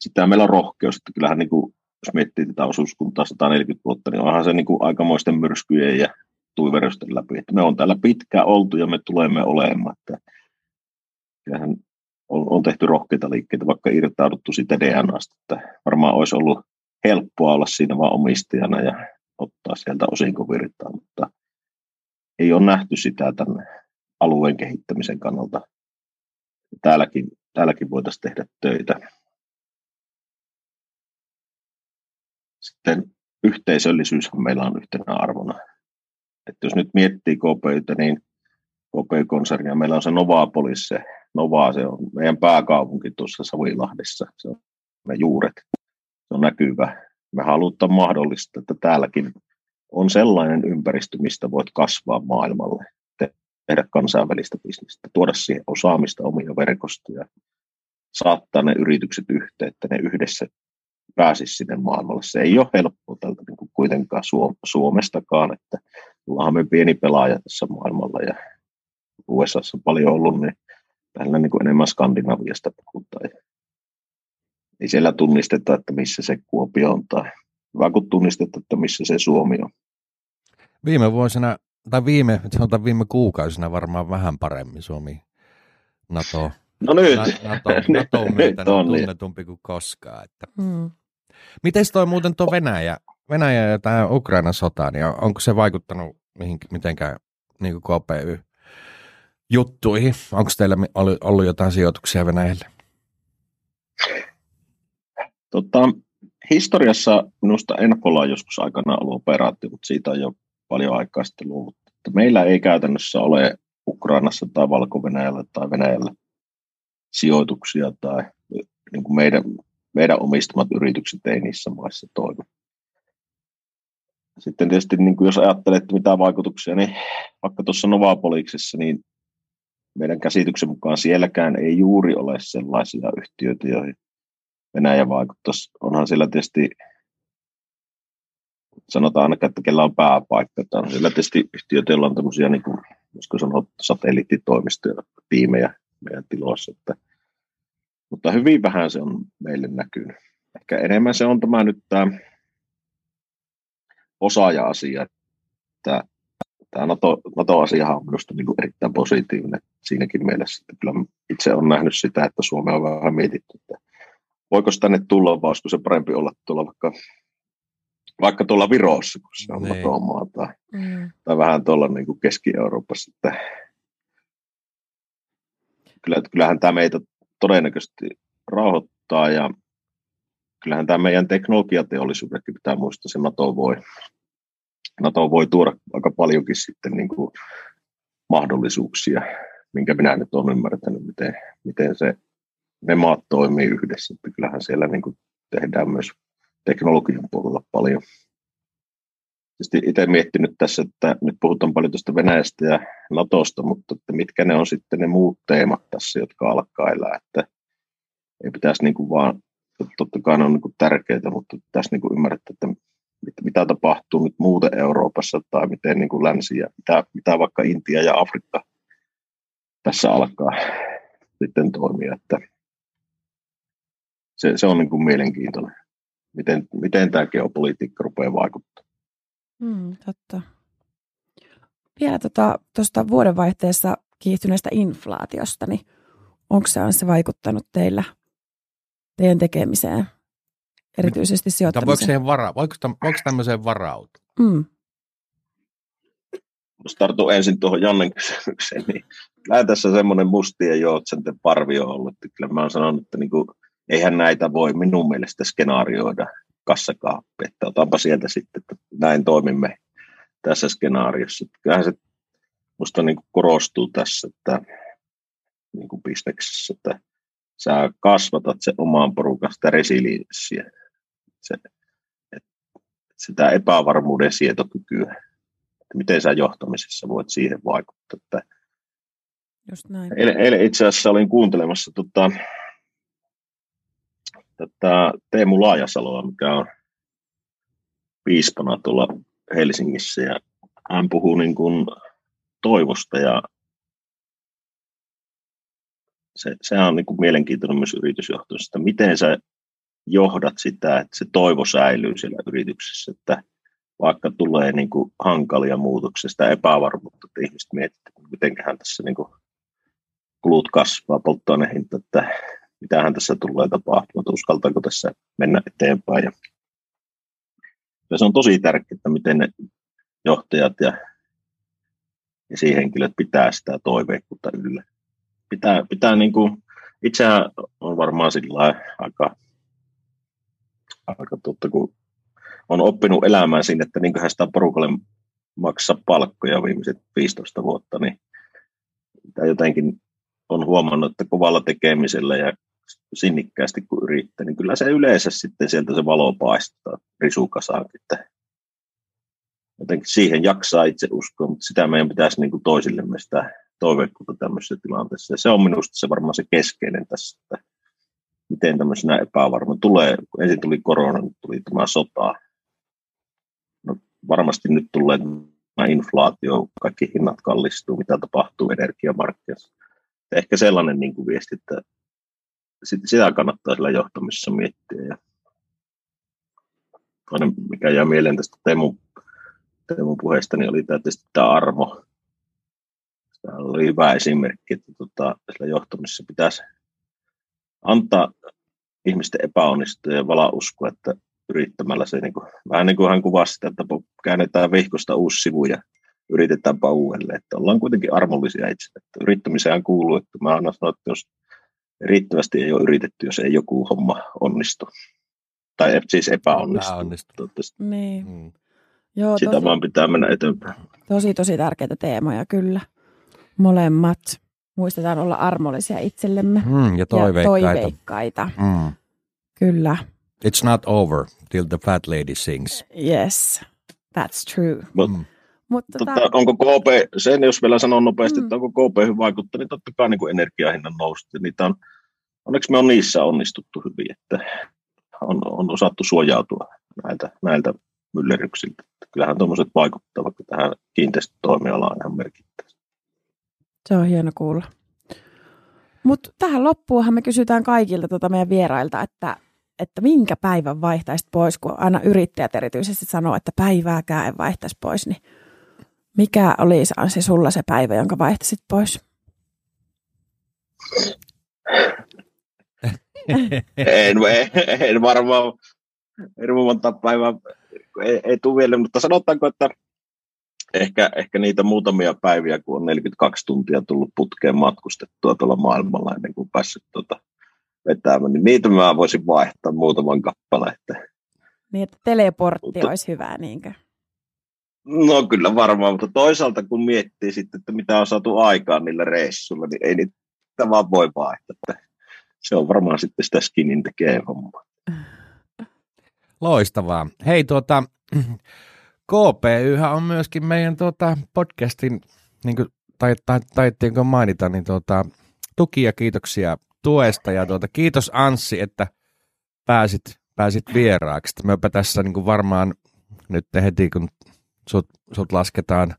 sitten meillä on rohkeus, että kyllähän niin kuin, jos miettii tätä osuuskuntaa 140 vuotta, niin onhan se niin kuin aikamoisten myrskyjen ja tuiverusten läpi. Että me on täällä pitkään oltu ja me tulemme olemaan. Että on, on tehty rohkeita liikkeitä, vaikka irtauduttu siitä DNAsta, että varmaan olisi ollut helppoa olla siinä vaan omistajana ja ottaa sieltä osinkovirtaa, mutta ei ole nähty sitä tänne alueen kehittämisen kannalta. Täälläkin, täälläkin voitaisiin tehdä töitä. Sitten yhteisöllisyys meillä on yhtenä arvona. Että jos nyt miettii KPYtä, niin KPY-konsernia, meillä on se Novapolis, se Nova, se on meidän pääkaupunki tuossa Savilahdessa, se on me juuret, se on näkyvä. Me halutaan mahdollista, että täälläkin on sellainen ympäristö, mistä voit kasvaa maailmalle, tehdä kansainvälistä bisnestä, tuoda siihen osaamista, omia verkostoja, saattaa ne yritykset yhteen, että ne yhdessä pääsisi sinne maailmalle. Se ei ole helppoa tältä kuitenkaan Suomestakaan, että ollaan me pieni pelaaja tässä maailmalla ja USA on paljon ollut, niin täällä niin kuin enemmän Skandinaviasta puhutaan. Ei siellä tunnisteta, että missä se Kuopio on tai hyvä kun tunnistetaan, että missä se Suomi on. Viime vuosina, tai viime, sanotaan viime kuukausina varmaan vähän paremmin Suomi NATO No nyt. NATO, NATO on on niin. tunnetumpi kuin koskaan. Että. Mm. Miten toi muuten tuo Venäjä, Venäjä ja tämä Ukrainan sota, niin onko se vaikuttanut mihin, mitenkään niin kuin KPY juttuihin? Onko teillä ollut, jotain sijoituksia Venäjälle? Tota, historiassa minusta Enfolla on joskus aikana ollut operaatio, mutta siitä on jo paljon aikaa sitten luovuttu. Meillä ei käytännössä ole Ukrainassa tai valko tai Venäjällä sijoituksia tai niin kuin meidän, meidän omistamat yritykset ei niissä maissa toimi. Sitten tietysti niin kuin jos ajattelet mitä vaikutuksia, niin vaikka tuossa Novapoliksessa, niin meidän käsityksen mukaan sielläkään ei juuri ole sellaisia yhtiöitä, joihin Venäjä vaikuttaisi. Onhan siellä tietysti, sanotaan ainakaan, että kellä on pääpaikka. Että on siellä tietysti yhtiöitä, joilla on tämmöisiä, niin kuin, sanoa, satelliittitoimistoja, tiimejä meidän tiloissa. Että, mutta hyvin vähän se on meille näkynyt. Ehkä enemmän se on tämä nyt tämä osaaja-asia, että tämä NATO, NATO-asia on minusta niin kuin erittäin positiivinen siinäkin mielessä, että kyllä itse olen nähnyt sitä, että Suomea on vähän mietitty, että voiko tänne tulla, vai olisiko se parempi olla tuolla vaikka, vaikka tuolla Virossa, kun se on niin. NATO-maa, tai, mm. tai vähän tuolla niin kuin Keski-Euroopassa, että kyllä, kyllähän tämä meitä todennäköisesti rauhoittaa ja kyllähän tämä meidän teknologiateollisuudekin pitää muistaa, se NATO voi, NATO voi tuoda aika paljonkin sitten niin kuin mahdollisuuksia, minkä minä nyt olen ymmärtänyt, miten, miten se, ne maat toimii yhdessä. Että kyllähän siellä niin kuin tehdään myös teknologian puolella paljon. Tietysti itse miettinyt tässä, että nyt puhutaan paljon tuosta Venäjästä ja Natosta, mutta että mitkä ne on sitten ne muut teemat tässä, jotka alkaa elää, että ei pitäisi niin kuin vaan, totta kai ne on niin tärkeitä, mutta pitäisi niin ymmärtää, että mitä tapahtuu nyt muuten Euroopassa tai miten niin kuin länsi ja mitä, mitä vaikka Intia ja Afrikka tässä alkaa sitten toimia, että se, se on niin kuin mielenkiintoinen, miten, miten tämä geopolitiikka rupeaa vaikuttamaan. Mm, totta. Vielä tuosta tota, vuodenvaihteessa kiihtyneestä inflaatiosta, niin onko se, on se vaikuttanut teillä teidän tekemiseen, erityisesti sijoittamiseen? Voiko, siihen vara, voiko, voiko tämmöiseen varautua? Mm. Jos tartun ensin tuohon Jannen kysymykseen, niin kyllä tässä semmoinen mustien joutsenten parvi on ollut. Kyllä mä oon sanonut, että niin kuin, eihän näitä voi minun mielestä skenaarioida kassakaappi, että otanpa sieltä sitten, että näin toimimme tässä skenaariossa. Kyllähän se minusta niin korostuu tässä, että niin kuin bisneksessä, että sä kasvatat se omaan porukasta resilienssiä, se, että sitä epävarmuuden sietokykyä, että miten sä johtamisessa voit siihen vaikuttaa. Että Just näin. Eilen, eilen itse asiassa olin kuuntelemassa tota, tätä Teemu Laajasaloa, mikä on piispana tuolla Helsingissä ja hän puhuu niin kuin toivosta ja se, sehän on niin kuin mielenkiintoinen myös yritysjohtoista, miten sä johdat sitä, että se toivo säilyy siellä yrityksessä, että vaikka tulee niin kuin hankalia muutoksia, sitä epävarmuutta, että ihmiset miettivät, että mitenköhän tässä niin kuin kulut kasvaa, polttoainehinta, että mitähän tässä tulee tapahtumaan, että uskaltaako tässä mennä eteenpäin. Ja se on tosi tärkeää, että miten ne johtajat ja esihenkilöt pitää sitä toiveikkuutta yllä. Pitää, pitää niin kuin, itsehän on varmaan sillä aika, aika totta, kun on oppinut elämään siinä, että niin sitä porukalle maksaa palkkoja viimeiset 15 vuotta, niin tämä jotenkin on huomannut, että kovalla tekemisellä ja sinnikkäästi kun yrittää, niin kyllä se yleensä sitten sieltä se valo paistaa risukasaankin. Että jotenkin siihen jaksaa itse uskoa, mutta sitä meidän pitäisi niin kuin toisillemme sitä toiveikkuutta tämmöisessä tilanteessa. Ja se on minusta se varmaan se keskeinen tässä, että miten tämmöisenä epävarma tulee, kun ensin tuli korona, nyt tuli tämä sota. No, varmasti nyt tulee tämä inflaatio, kaikki hinnat kallistuu, mitä tapahtuu energiamarkkinoissa. Ehkä sellainen niin kuin viesti, että sitä kannattaa sillä johtamisessa miettiä. Ja toinen, mikä jää mieleen tästä Teemu, Teemu puheesta, niin oli tämä, tietysti tämä armo. Oli hyvä esimerkki, että tota, sillä johtamisessa pitäisi antaa ihmisten epäonnistua ja vala uskoa, että yrittämällä se, niin kuin, vähän niin kuin hän kuvasi sitä, että käännetään vihkosta uusi sivu ja yritetäänpä uudelleen, että ollaan kuitenkin armollisia itse. Että yrittämiseen kuuluu, että mä aina sanon, että jos riittävästi ei ole yritetty, jos ei joku homma onnistu. Tai siis epäonnistu. Epäonnistu. Niin. Mm. Joo, Sitä tosi, vaan pitää mennä eteenpäin. Tosi, tosi tärkeitä teemoja, kyllä. Molemmat. Muistetaan olla armollisia itsellemme. Mm, ja toiveikkaita. Ja toiveikkaita. Mm. Kyllä. It's not over till the fat lady sings. Yes, that's true. But, mm. Mutta tota, tota, onko KP, sen jos vielä sanon nopeasti, mm. että onko KP vaikuttanut, niin totta kai niin kuin energiahinnan nousta. Niitä on, onneksi me on niissä onnistuttu hyvin, että on, on osattu suojautua näiltä, näiltä myllerryksiltä. Kyllähän tuommoiset vaikuttavat tähän kiinteistötoimialaan ihan merkittävästi. Se on hieno kuulla. Mutta tähän loppuunhan me kysytään kaikilta tuota meidän vierailta, että, että minkä päivän vaihtaisit pois, kun aina yrittäjät erityisesti sanoo, että päivääkään en vaihtaisi pois, niin Mikä oli se sulla se päivä, jonka vaihtasit pois? en, en, en varmaan hirveän monta päivää ei, ei tule vielä, mutta sanotaanko, että ehkä, ehkä niitä muutamia päiviä, kun on 42 tuntia tullut putkeen matkustettua tuolla maailmalla ennen kuin päässyt tuota vetämään, niin niitä mä voisin vaihtaa muutaman kappaleen. Niin, että teleportti mutta, olisi hyvä, niinkö? No kyllä varmaan, mutta toisaalta kun miettii sitten, että mitä on saatu aikaan niillä reissuilla, niin ei niitä vaan voi vaihtaa. Se on varmaan sitten sitä skinin tekee hommaa. Loistavaa. Hei tuota, KPY on myöskin meidän tuota, podcastin, niin kuin taittiinko mainita, niin tuota, tuki ja kiitoksia tuesta. Ja tuota, kiitos Anssi, että pääsit, pääsit vieraaksi. Mepä tässä niin kuin varmaan nyt heti, kun sut, sut lasketaan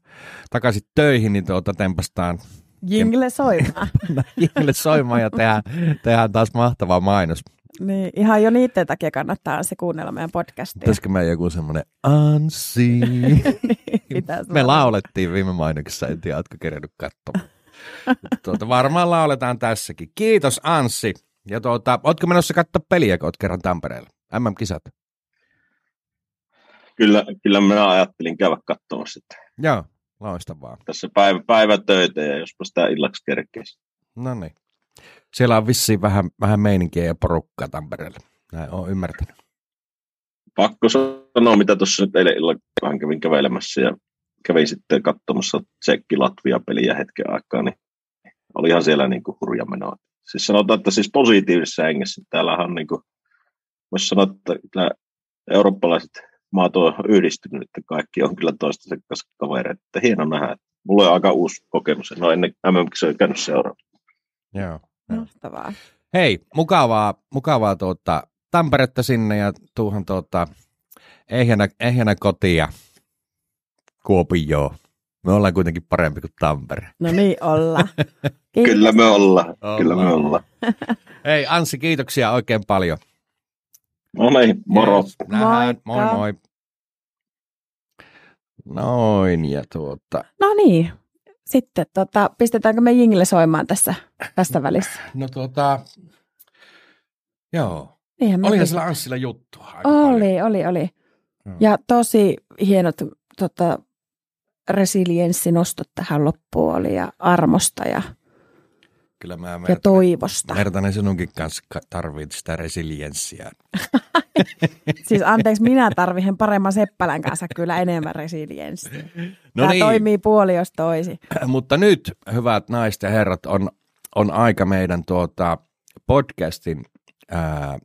takaisin töihin, niin tuota, tempastaan Jingle soimaan. Jingle soimaan ja tehdään, tehdään taas mahtava mainos. Niin, ihan jo niiden takia kannattaa se kuunnella meidän podcastia. Pitäisikö meidän joku semmoinen Ansi? niin, Me laulettiin viime mainoksessa, en tiedä, oletko kerännyt katsomaan. tuota, varmaan lauletaan tässäkin. Kiitos Anssi. Ja tuota, ootko menossa katsoa peliä, kun oot kerran Tampereella? MM-kisat. Kyllä, kyllä minä ajattelin käydä katsomassa sitä. Joo, loistavaa. Tässä päivä, päivä töitä ja jospa sitä illaksi kerkeisi. No niin. Siellä on vissiin vähän, vähän meininkiä ja porukkaa Tampereella. Näin on ymmärtänyt. Pakko sanoa, mitä tuossa nyt eilen illalla vähän kävin kävelemässä ja kävin sitten katsomassa Tsekki-Latvia-peliä hetken aikaa, niin olihan siellä niin kuin hurja menoa. Siis sanotaan, että siis positiivisessa hengessä täällä on niin kuin, voisi sanoa, että eurooppalaiset maat on yhdistynyt, että kaikki on kyllä toistensa kanssa kavereita. Hieno nähdä. Mulla on aika uusi kokemus. No ennen MM-kisoja käynyt seuraava. Joo. Mahtavaa. Hei, mukavaa, mukavaa tuota, Tamperetta sinne ja tuuhan tuota, ehjänä, ehjänä kotia Kuopioon. Me ollaan kuitenkin parempi kuin Tampere. No niin, olla. Kyllä me ollaan. Olla. Kyllä me ollaan. Hei Anssi, kiitoksia oikein paljon. No niin, moro. Yes, nähdään. Moi moi. Noin, ja tuota... No niin, sitten tota, pistetäänkö me jingille soimaan tässä, tässä välissä? No tota, joo. Niinhän Olihan sillä Anssilla juttua aika Oli, paljon. oli, oli. Hmm. Ja tosi hienot tota, resilienssinostot tähän loppuun oli ja armosta ja Kyllä mä ja toivosta. Mertanen sinunkin kanssa tarvit sitä resilienssiä. siis anteeksi, minä tarvitsen paremman Seppälän kanssa kyllä enemmän resilienssiä. No Tämä niin. toimii puoli jos toisi. Mutta nyt, hyvät naiset ja herrat, on, on aika meidän tuota podcastin ää,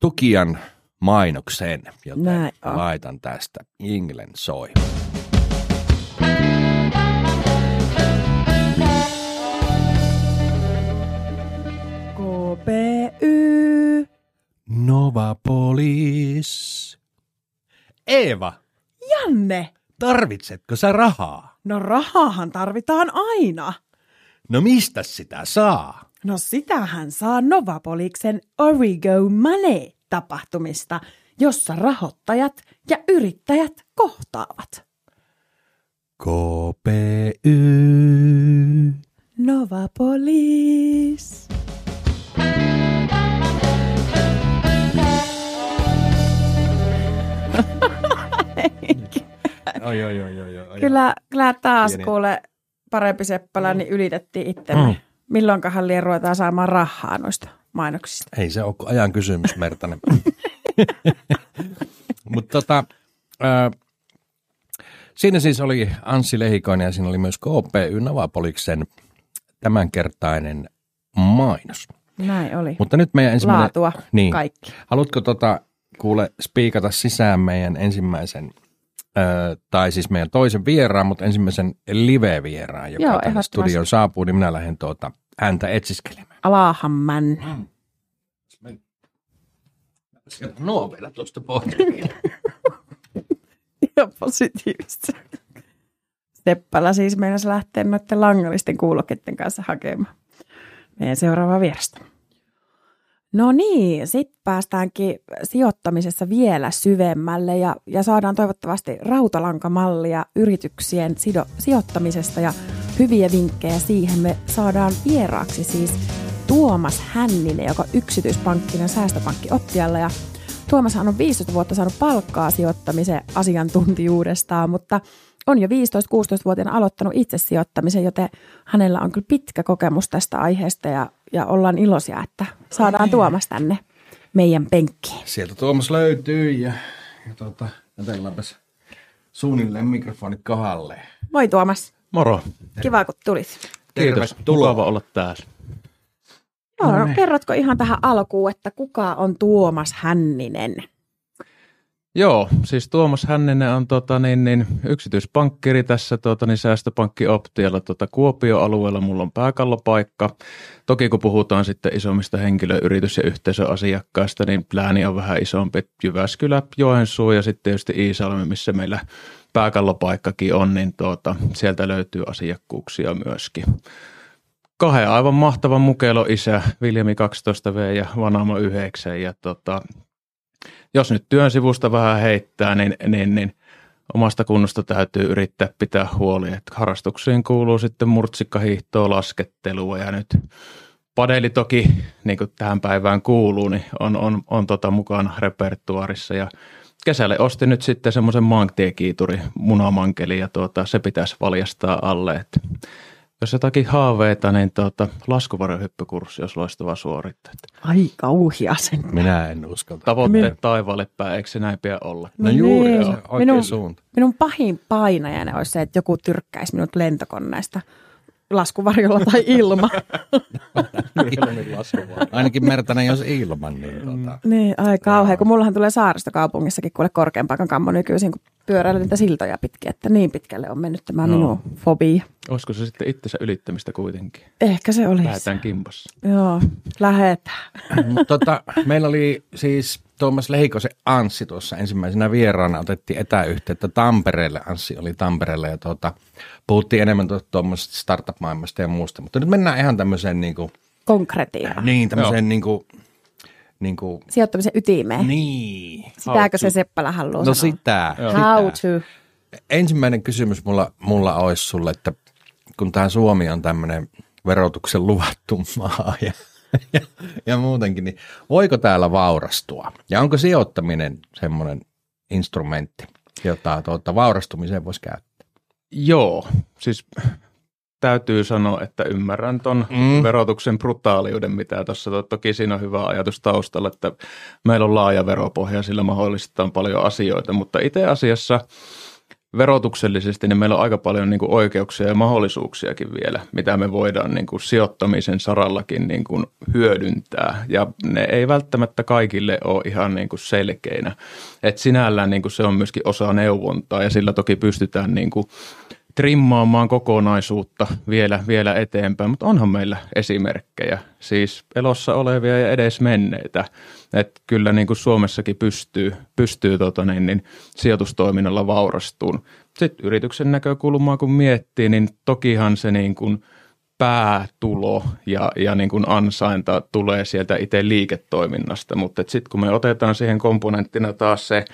tukijan mainokseen, joten Näin laitan tästä Inglen soi. KPY. Novapolis. Eeva. Janne. Tarvitsetko sä rahaa? No rahahan tarvitaan aina. No mistä sitä saa? No sitähän saa Novapoliksen Origo Money-tapahtumista, jossa rahoittajat ja yrittäjät kohtaavat. KPY. Novapolis. Oi, oi, oi, oi, oi. Kyllä, kyllä taas Pieni. kuule parempi seppälä, niin ylitettiin itsemme. Mm. Milloinkahan liian ruvetaan saamaan rahaa noista mainoksista? Ei se ole ajan kysymys, Mertanen. Mutta tota, äh, siinä siis oli Anssi Lehikoinen ja siinä oli myös KPY Navapoliksen tämänkertainen mainos. Näin oli. Mutta nyt meidän ensimmäinen... Laatua niin. kaikki. Haluatko tota, kuule spiikata sisään meidän ensimmäisen, tai siis meidän toisen vieraan, mutta ensimmäisen live-vieraan, joka Joo, tänne studioon saapuu, niin minä lähden tuota häntä etsiskelemään. Alahamman. Mm. Nuo vielä tuosta Ja positiivista. Seppälä siis meinasi lähteä noiden langallisten kuulokkeiden kanssa hakemaan meidän seuraavaa vierasta. No niin, sitten päästäänkin sijoittamisessa vielä syvemmälle ja, ja saadaan toivottavasti rautalankamallia yrityksien sido, sijoittamisesta ja hyviä vinkkejä siihen. Me saadaan vieraaksi siis Tuomas Hänninen, joka yksityispankkinen säästöpankki Optialla ja Tuomashan on 15 vuotta saanut palkkaa sijoittamisen asiantuntijuudestaan, mutta on jo 15-16-vuotiaana aloittanut itse sijoittamisen, joten hänellä on kyllä pitkä kokemus tästä aiheesta ja, ja ollaan iloisia, että saadaan Ai. Tuomas tänne meidän penkkiin. Sieltä Tuomas löytyy ja, ja tuota, ajatellaanpas suunnilleen mikrofonit kohdalle. Moi Tuomas. Moro. Kiva kun tulit. Kiitos, mukava olla täällä. Joo, no, kerrotko ihan tähän alkuun, että kuka on Tuomas Hänninen? Joo, siis Tuomas Hänninen on tota, niin, niin, yksityispankkiri tässä tota, niin, säästöpankki Optialla tota, Kuopio-alueella. Mulla on pääkallopaikka. Toki kun puhutaan sitten isommista henkilöyritys- ja yhteisöasiakkaista, niin lääni on vähän isompi. Jyväskylä, Joensuu ja sitten tietysti Iisalmi, missä meillä pääkallopaikkakin on, niin tuota, sieltä löytyy asiakkuuksia myöskin kahden aivan mahtavan mukelo isä, Viljami 12V ja Vanaamo 9. Ja tota, jos nyt työn sivusta vähän heittää, niin, niin, niin omasta kunnosta täytyy yrittää pitää huoli. Että harrastuksiin kuuluu sitten murtsikkahiihtoa, laskettelua ja nyt padeli toki, niin kuin tähän päivään kuuluu, niin on, on, on tota mukana repertuarissa ja kesälle ostin nyt sitten semmoisen maantiekiituri munamankeli ja tuota, se pitäisi valjastaa alle, että jos jotakin haaveita, niin tuota, laskuvarjohyppykurssi olisi loistava suorittaa. Ai kauhia sen. Minä en usko. Tavoitteet Min... taivaalle päin, eikö se näin pidä olla? No juuri, niin. se minun, suunta. Minun pahin painajana olisi se, että joku tyrkkäisi minut lentokoneesta laskuvarjolla tai ilma. Ainakin Mertanen, jos ilman. Niin, tuota. niin ai kauhean, kun mullahan tulee saaristokaupungissakin kuule korkean paikan kammo nykyisin, kun pyöräilen niitä siltoja pitkin, että niin pitkälle on mennyt tämä no. minun fobia. Olisiko se sitten itsensä ylittämistä kuitenkin? Ehkä se olisi. Lähetään kimpassa. Joo, lähetään. tota, meillä oli siis Tuomas Lehikosen Anssi tuossa ensimmäisenä vieraana otettiin etäyhteyttä Tampereelle. Anssi oli Tampereella ja tuota, puhuttiin enemmän tuommoisesta startup-maailmasta ja muusta. Mutta nyt mennään ihan tämmöiseen niin kuin, Konkretiaan. Niin, tämmöiseen niin kuin, niin kuin, Sijoittamisen ytimeen. Niin. Sitäkö se Seppälä haluaa No sanoa? sitä. How to. Ensimmäinen kysymys mulla, mulla olisi sulle, että kun tämä Suomi on tämmöinen verotuksen luvattu maa ja ja, ja muutenkin, niin voiko täällä vaurastua? Ja onko sijoittaminen semmoinen instrumentti, jota tuota, vaurastumiseen voisi käyttää? Joo, siis täytyy sanoa, että ymmärrän ton mm. verotuksen brutaaliuden, mitä tuossa to, toki siinä on hyvä ajatus taustalla, että meillä on laaja veropohja, sillä mahdollistetaan paljon asioita, mutta itse asiassa – verotuksellisesti niin meillä on aika paljon niin kuin oikeuksia ja mahdollisuuksiakin vielä, mitä me voidaan niin kuin sijoittamisen sarallakin niin kuin hyödyntää. Ja ne ei välttämättä kaikille ole ihan niin kuin selkeinä. Et sinällään niin kuin se on myöskin osa neuvontaa ja sillä toki pystytään niin kuin trimmaamaan kokonaisuutta vielä, vielä eteenpäin, mutta onhan meillä esimerkkejä, siis elossa olevia ja edes menneitä, että kyllä niin kuin Suomessakin pystyy, pystyy tota niin, niin sijoitustoiminnalla vaurastuun. Sitten yrityksen näkökulmaa kun miettii, niin tokihan se niin kuin päätulo ja, ja niin kuin ansainta tulee sieltä itse liiketoiminnasta, mutta sitten kun me otetaan siihen komponenttina taas se,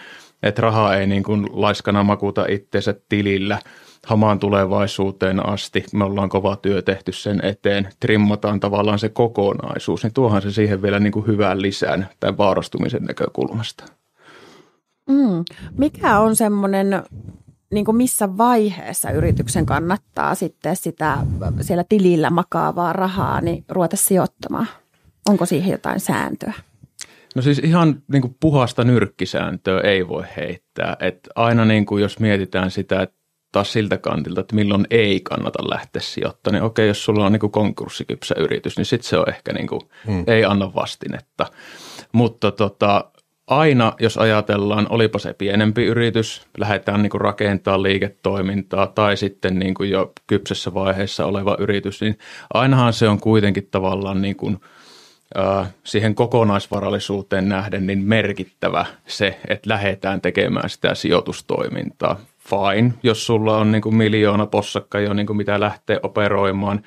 että raha ei niin kuin laiskana makuta itsensä tilillä – hamaan tulevaisuuteen asti. Me ollaan kova työ tehty sen eteen, trimmataan tavallaan se kokonaisuus, niin tuohan se siihen vielä niin kuin hyvän lisään tämän vaarastumisen näkökulmasta. Mm. Mikä on semmoinen, niin kuin missä vaiheessa yrityksen kannattaa sitten sitä siellä tilillä makaavaa rahaa niin ruveta sijoittamaan? Onko siihen jotain sääntöä? No siis ihan niin kuin puhasta nyrkkisääntöä ei voi heittää. Et aina niin kuin jos mietitään sitä, että taas siltä kantilta, että milloin ei kannata lähteä sijoittamaan. Niin okei, jos sulla on niin kuin konkurssikypsä yritys, niin sitten se on ehkä niin kuin, hmm. ei anna vastinetta. Mutta tota, aina, jos ajatellaan, olipa se pienempi yritys, lähdetään niin rakentamaan liiketoimintaa tai sitten niin kuin jo kypsessä vaiheessa oleva yritys, niin ainahan se on kuitenkin tavallaan niin kuin, äh, siihen kokonaisvarallisuuteen nähden niin merkittävä se, että lähdetään tekemään sitä sijoitustoimintaa fine, jos sulla on niin kuin miljoona possakka jo niin kuin mitä lähtee operoimaan,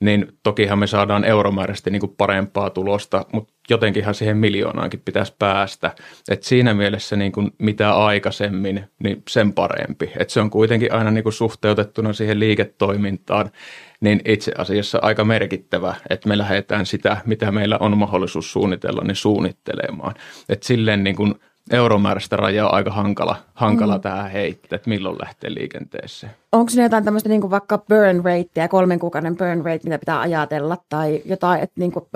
niin tokihan me saadaan euromääräisesti niin kuin parempaa tulosta, mutta jotenkinhan siihen miljoonaankin pitäisi päästä. Et siinä mielessä niin kuin mitä aikaisemmin, niin sen parempi. Et se on kuitenkin aina niin kuin suhteutettuna siihen liiketoimintaan, niin itse asiassa aika merkittävä, että me lähdetään sitä, mitä meillä on mahdollisuus suunnitella, niin suunnittelemaan. Et silleen niin kuin euromääräistä rajaa aika hankala, hankala mm. tähän heittää, että milloin lähtee liikenteeseen. Onko ne jotain tämmöistä niin vaikka burn rate ja kolmen kuukauden burn rate, mitä pitää ajatella tai jotain, että niin kuin,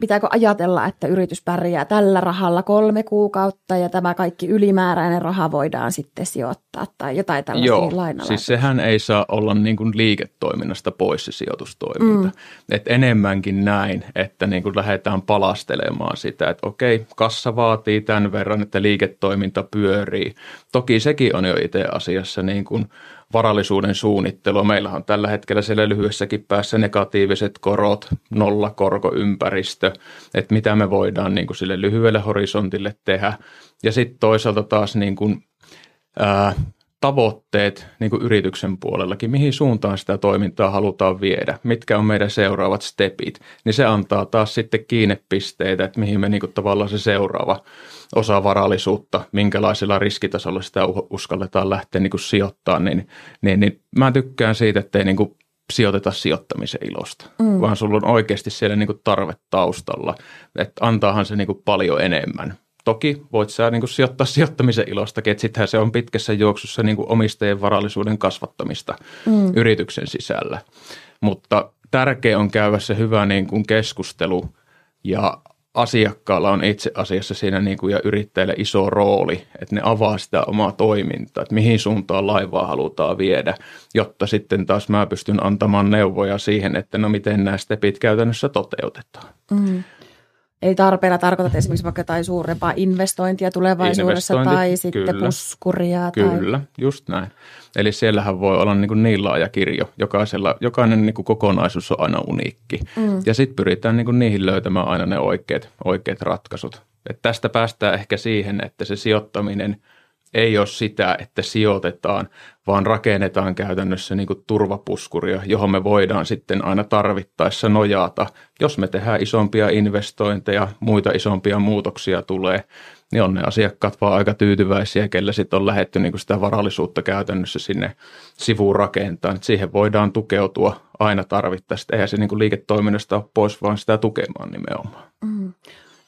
pitääkö ajatella, että yritys pärjää tällä rahalla kolme kuukautta ja tämä kaikki ylimääräinen raha voidaan sitten sijoittaa tai jotain tällaista Joo, siis sehän ei saa olla niin kuin liiketoiminnasta pois se sijoitustoiminta. Mm. Et enemmänkin näin, että niin kuin lähdetään palastelemaan sitä, että okei, kassa vaatii tämän verran, että liiketoiminta pyörii. Toki sekin on jo itse asiassa niin kuin – varallisuuden suunnittelua. Meillä on tällä hetkellä siellä lyhyessäkin päässä negatiiviset korot, nollakorkoympäristö, että mitä me voidaan niin kuin sille lyhyelle horisontille tehdä. Ja sitten toisaalta taas niin kuin, ää, tavoitteet niin kuin yrityksen puolellakin, mihin suuntaan sitä toimintaa halutaan viedä, mitkä on meidän seuraavat stepit, niin se antaa taas sitten kiinnepisteitä, että mihin me niin kuin tavallaan se seuraava osa varallisuutta, minkälaisella riskitasolla sitä uskalletaan lähteä niin kuin sijoittaa, niin, niin, niin mä tykkään siitä, että ei niin kuin sijoiteta sijoittamisen ilosta, mm. vaan sulla on oikeasti siellä niin kuin tarve taustalla, että antaahan se niin kuin paljon enemmän. Toki voit sä niin kuin sijoittaa sijoittamisen ilostakin, että sittenhän se on pitkässä juoksussa niin kuin omistajien varallisuuden kasvattamista mm. yrityksen sisällä. Mutta tärkeä on käydä se hyvä niin kuin keskustelu ja asiakkaalla on itse asiassa siinä niin kuin ja yrittäjälle iso rooli, että ne avaa sitä omaa toimintaa, että mihin suuntaan laivaa halutaan viedä, jotta sitten taas mä pystyn antamaan neuvoja siihen, että no miten nämä stepit käytännössä toteutetaan. Mm. Eli tarpeella tarkoitat esimerkiksi vaikka jotain suurempaa investointia tulevaisuudessa Investointi, tai sitten kyllä, puskuria. Kyllä, tai... just näin. Eli siellähän voi olla niin, kuin niin laaja kirjo. Jokaisella, jokainen niin kuin kokonaisuus on aina uniikki. Mm. Ja sitten pyritään niin kuin niihin löytämään aina ne oikeat, oikeat ratkaisut. Et tästä päästään ehkä siihen, että se sijoittaminen – ei ole sitä, että sijoitetaan, vaan rakennetaan käytännössä niin turvapuskuria, johon me voidaan sitten aina tarvittaessa nojata. Jos me tehdään isompia investointeja, muita isompia muutoksia tulee, niin on ne asiakkaat vaan aika tyytyväisiä, kelle sitten on lähetty niin sitä varallisuutta käytännössä sinne sivuun rakentamaan. siihen voidaan tukeutua aina tarvittaessa. Eihän se niin liiketoiminnasta ole pois, vaan sitä tukemaan nimenomaan. Mm.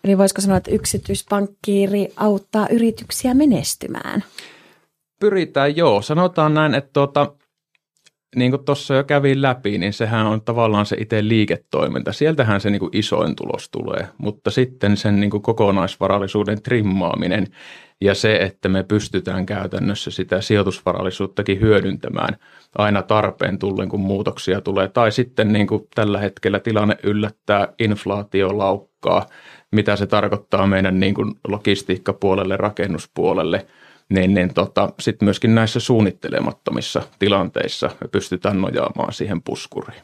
Eli voisiko sanoa, että yksityispankkiiri auttaa yrityksiä menestymään? Pyritään, joo. Sanotaan näin, että tuota, niin kuin tuossa jo kävin läpi, niin sehän on tavallaan se itse liiketoiminta. Sieltähän se niin kuin isoin tulos tulee, mutta sitten sen niin kuin kokonaisvarallisuuden trimmaaminen ja se, että me pystytään käytännössä sitä sijoitusvarallisuuttakin hyödyntämään aina tarpeen tullen, kun muutoksia tulee. Tai sitten niin kuin tällä hetkellä tilanne yllättää, inflaatio laukkaa, mitä se tarkoittaa meidän niin kuin logistiikkapuolelle, rakennuspuolelle, niin, niin tota, sitten myöskin näissä suunnittelemattomissa tilanteissa me pystytään nojaamaan siihen puskuriin.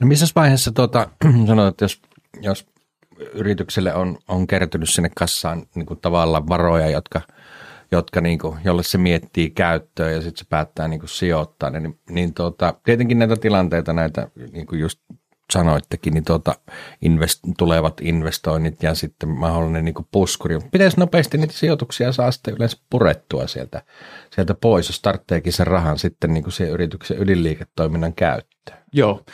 No missä vaiheessa tuota, sanoit, että jos, jos yritykselle on, on kertynyt sinne kassaan niin kuin tavallaan varoja, jotka, jotka niin kuin, jolle se miettii käyttöä ja sitten se päättää niin kuin sijoittaa, niin, niin tuota, tietenkin näitä tilanteita, näitä niin kuin just sanoittekin, niin tuota, invest, tulevat investoinnit ja sitten mahdollinen niin puskuri. Pitäisi nopeasti niitä sijoituksia saa sitten yleensä purettua sieltä, sieltä pois, jos tarvitseekin sen rahan sitten niin kuin siihen yrityksen ydinliiketoiminnan käyttöön. Joo,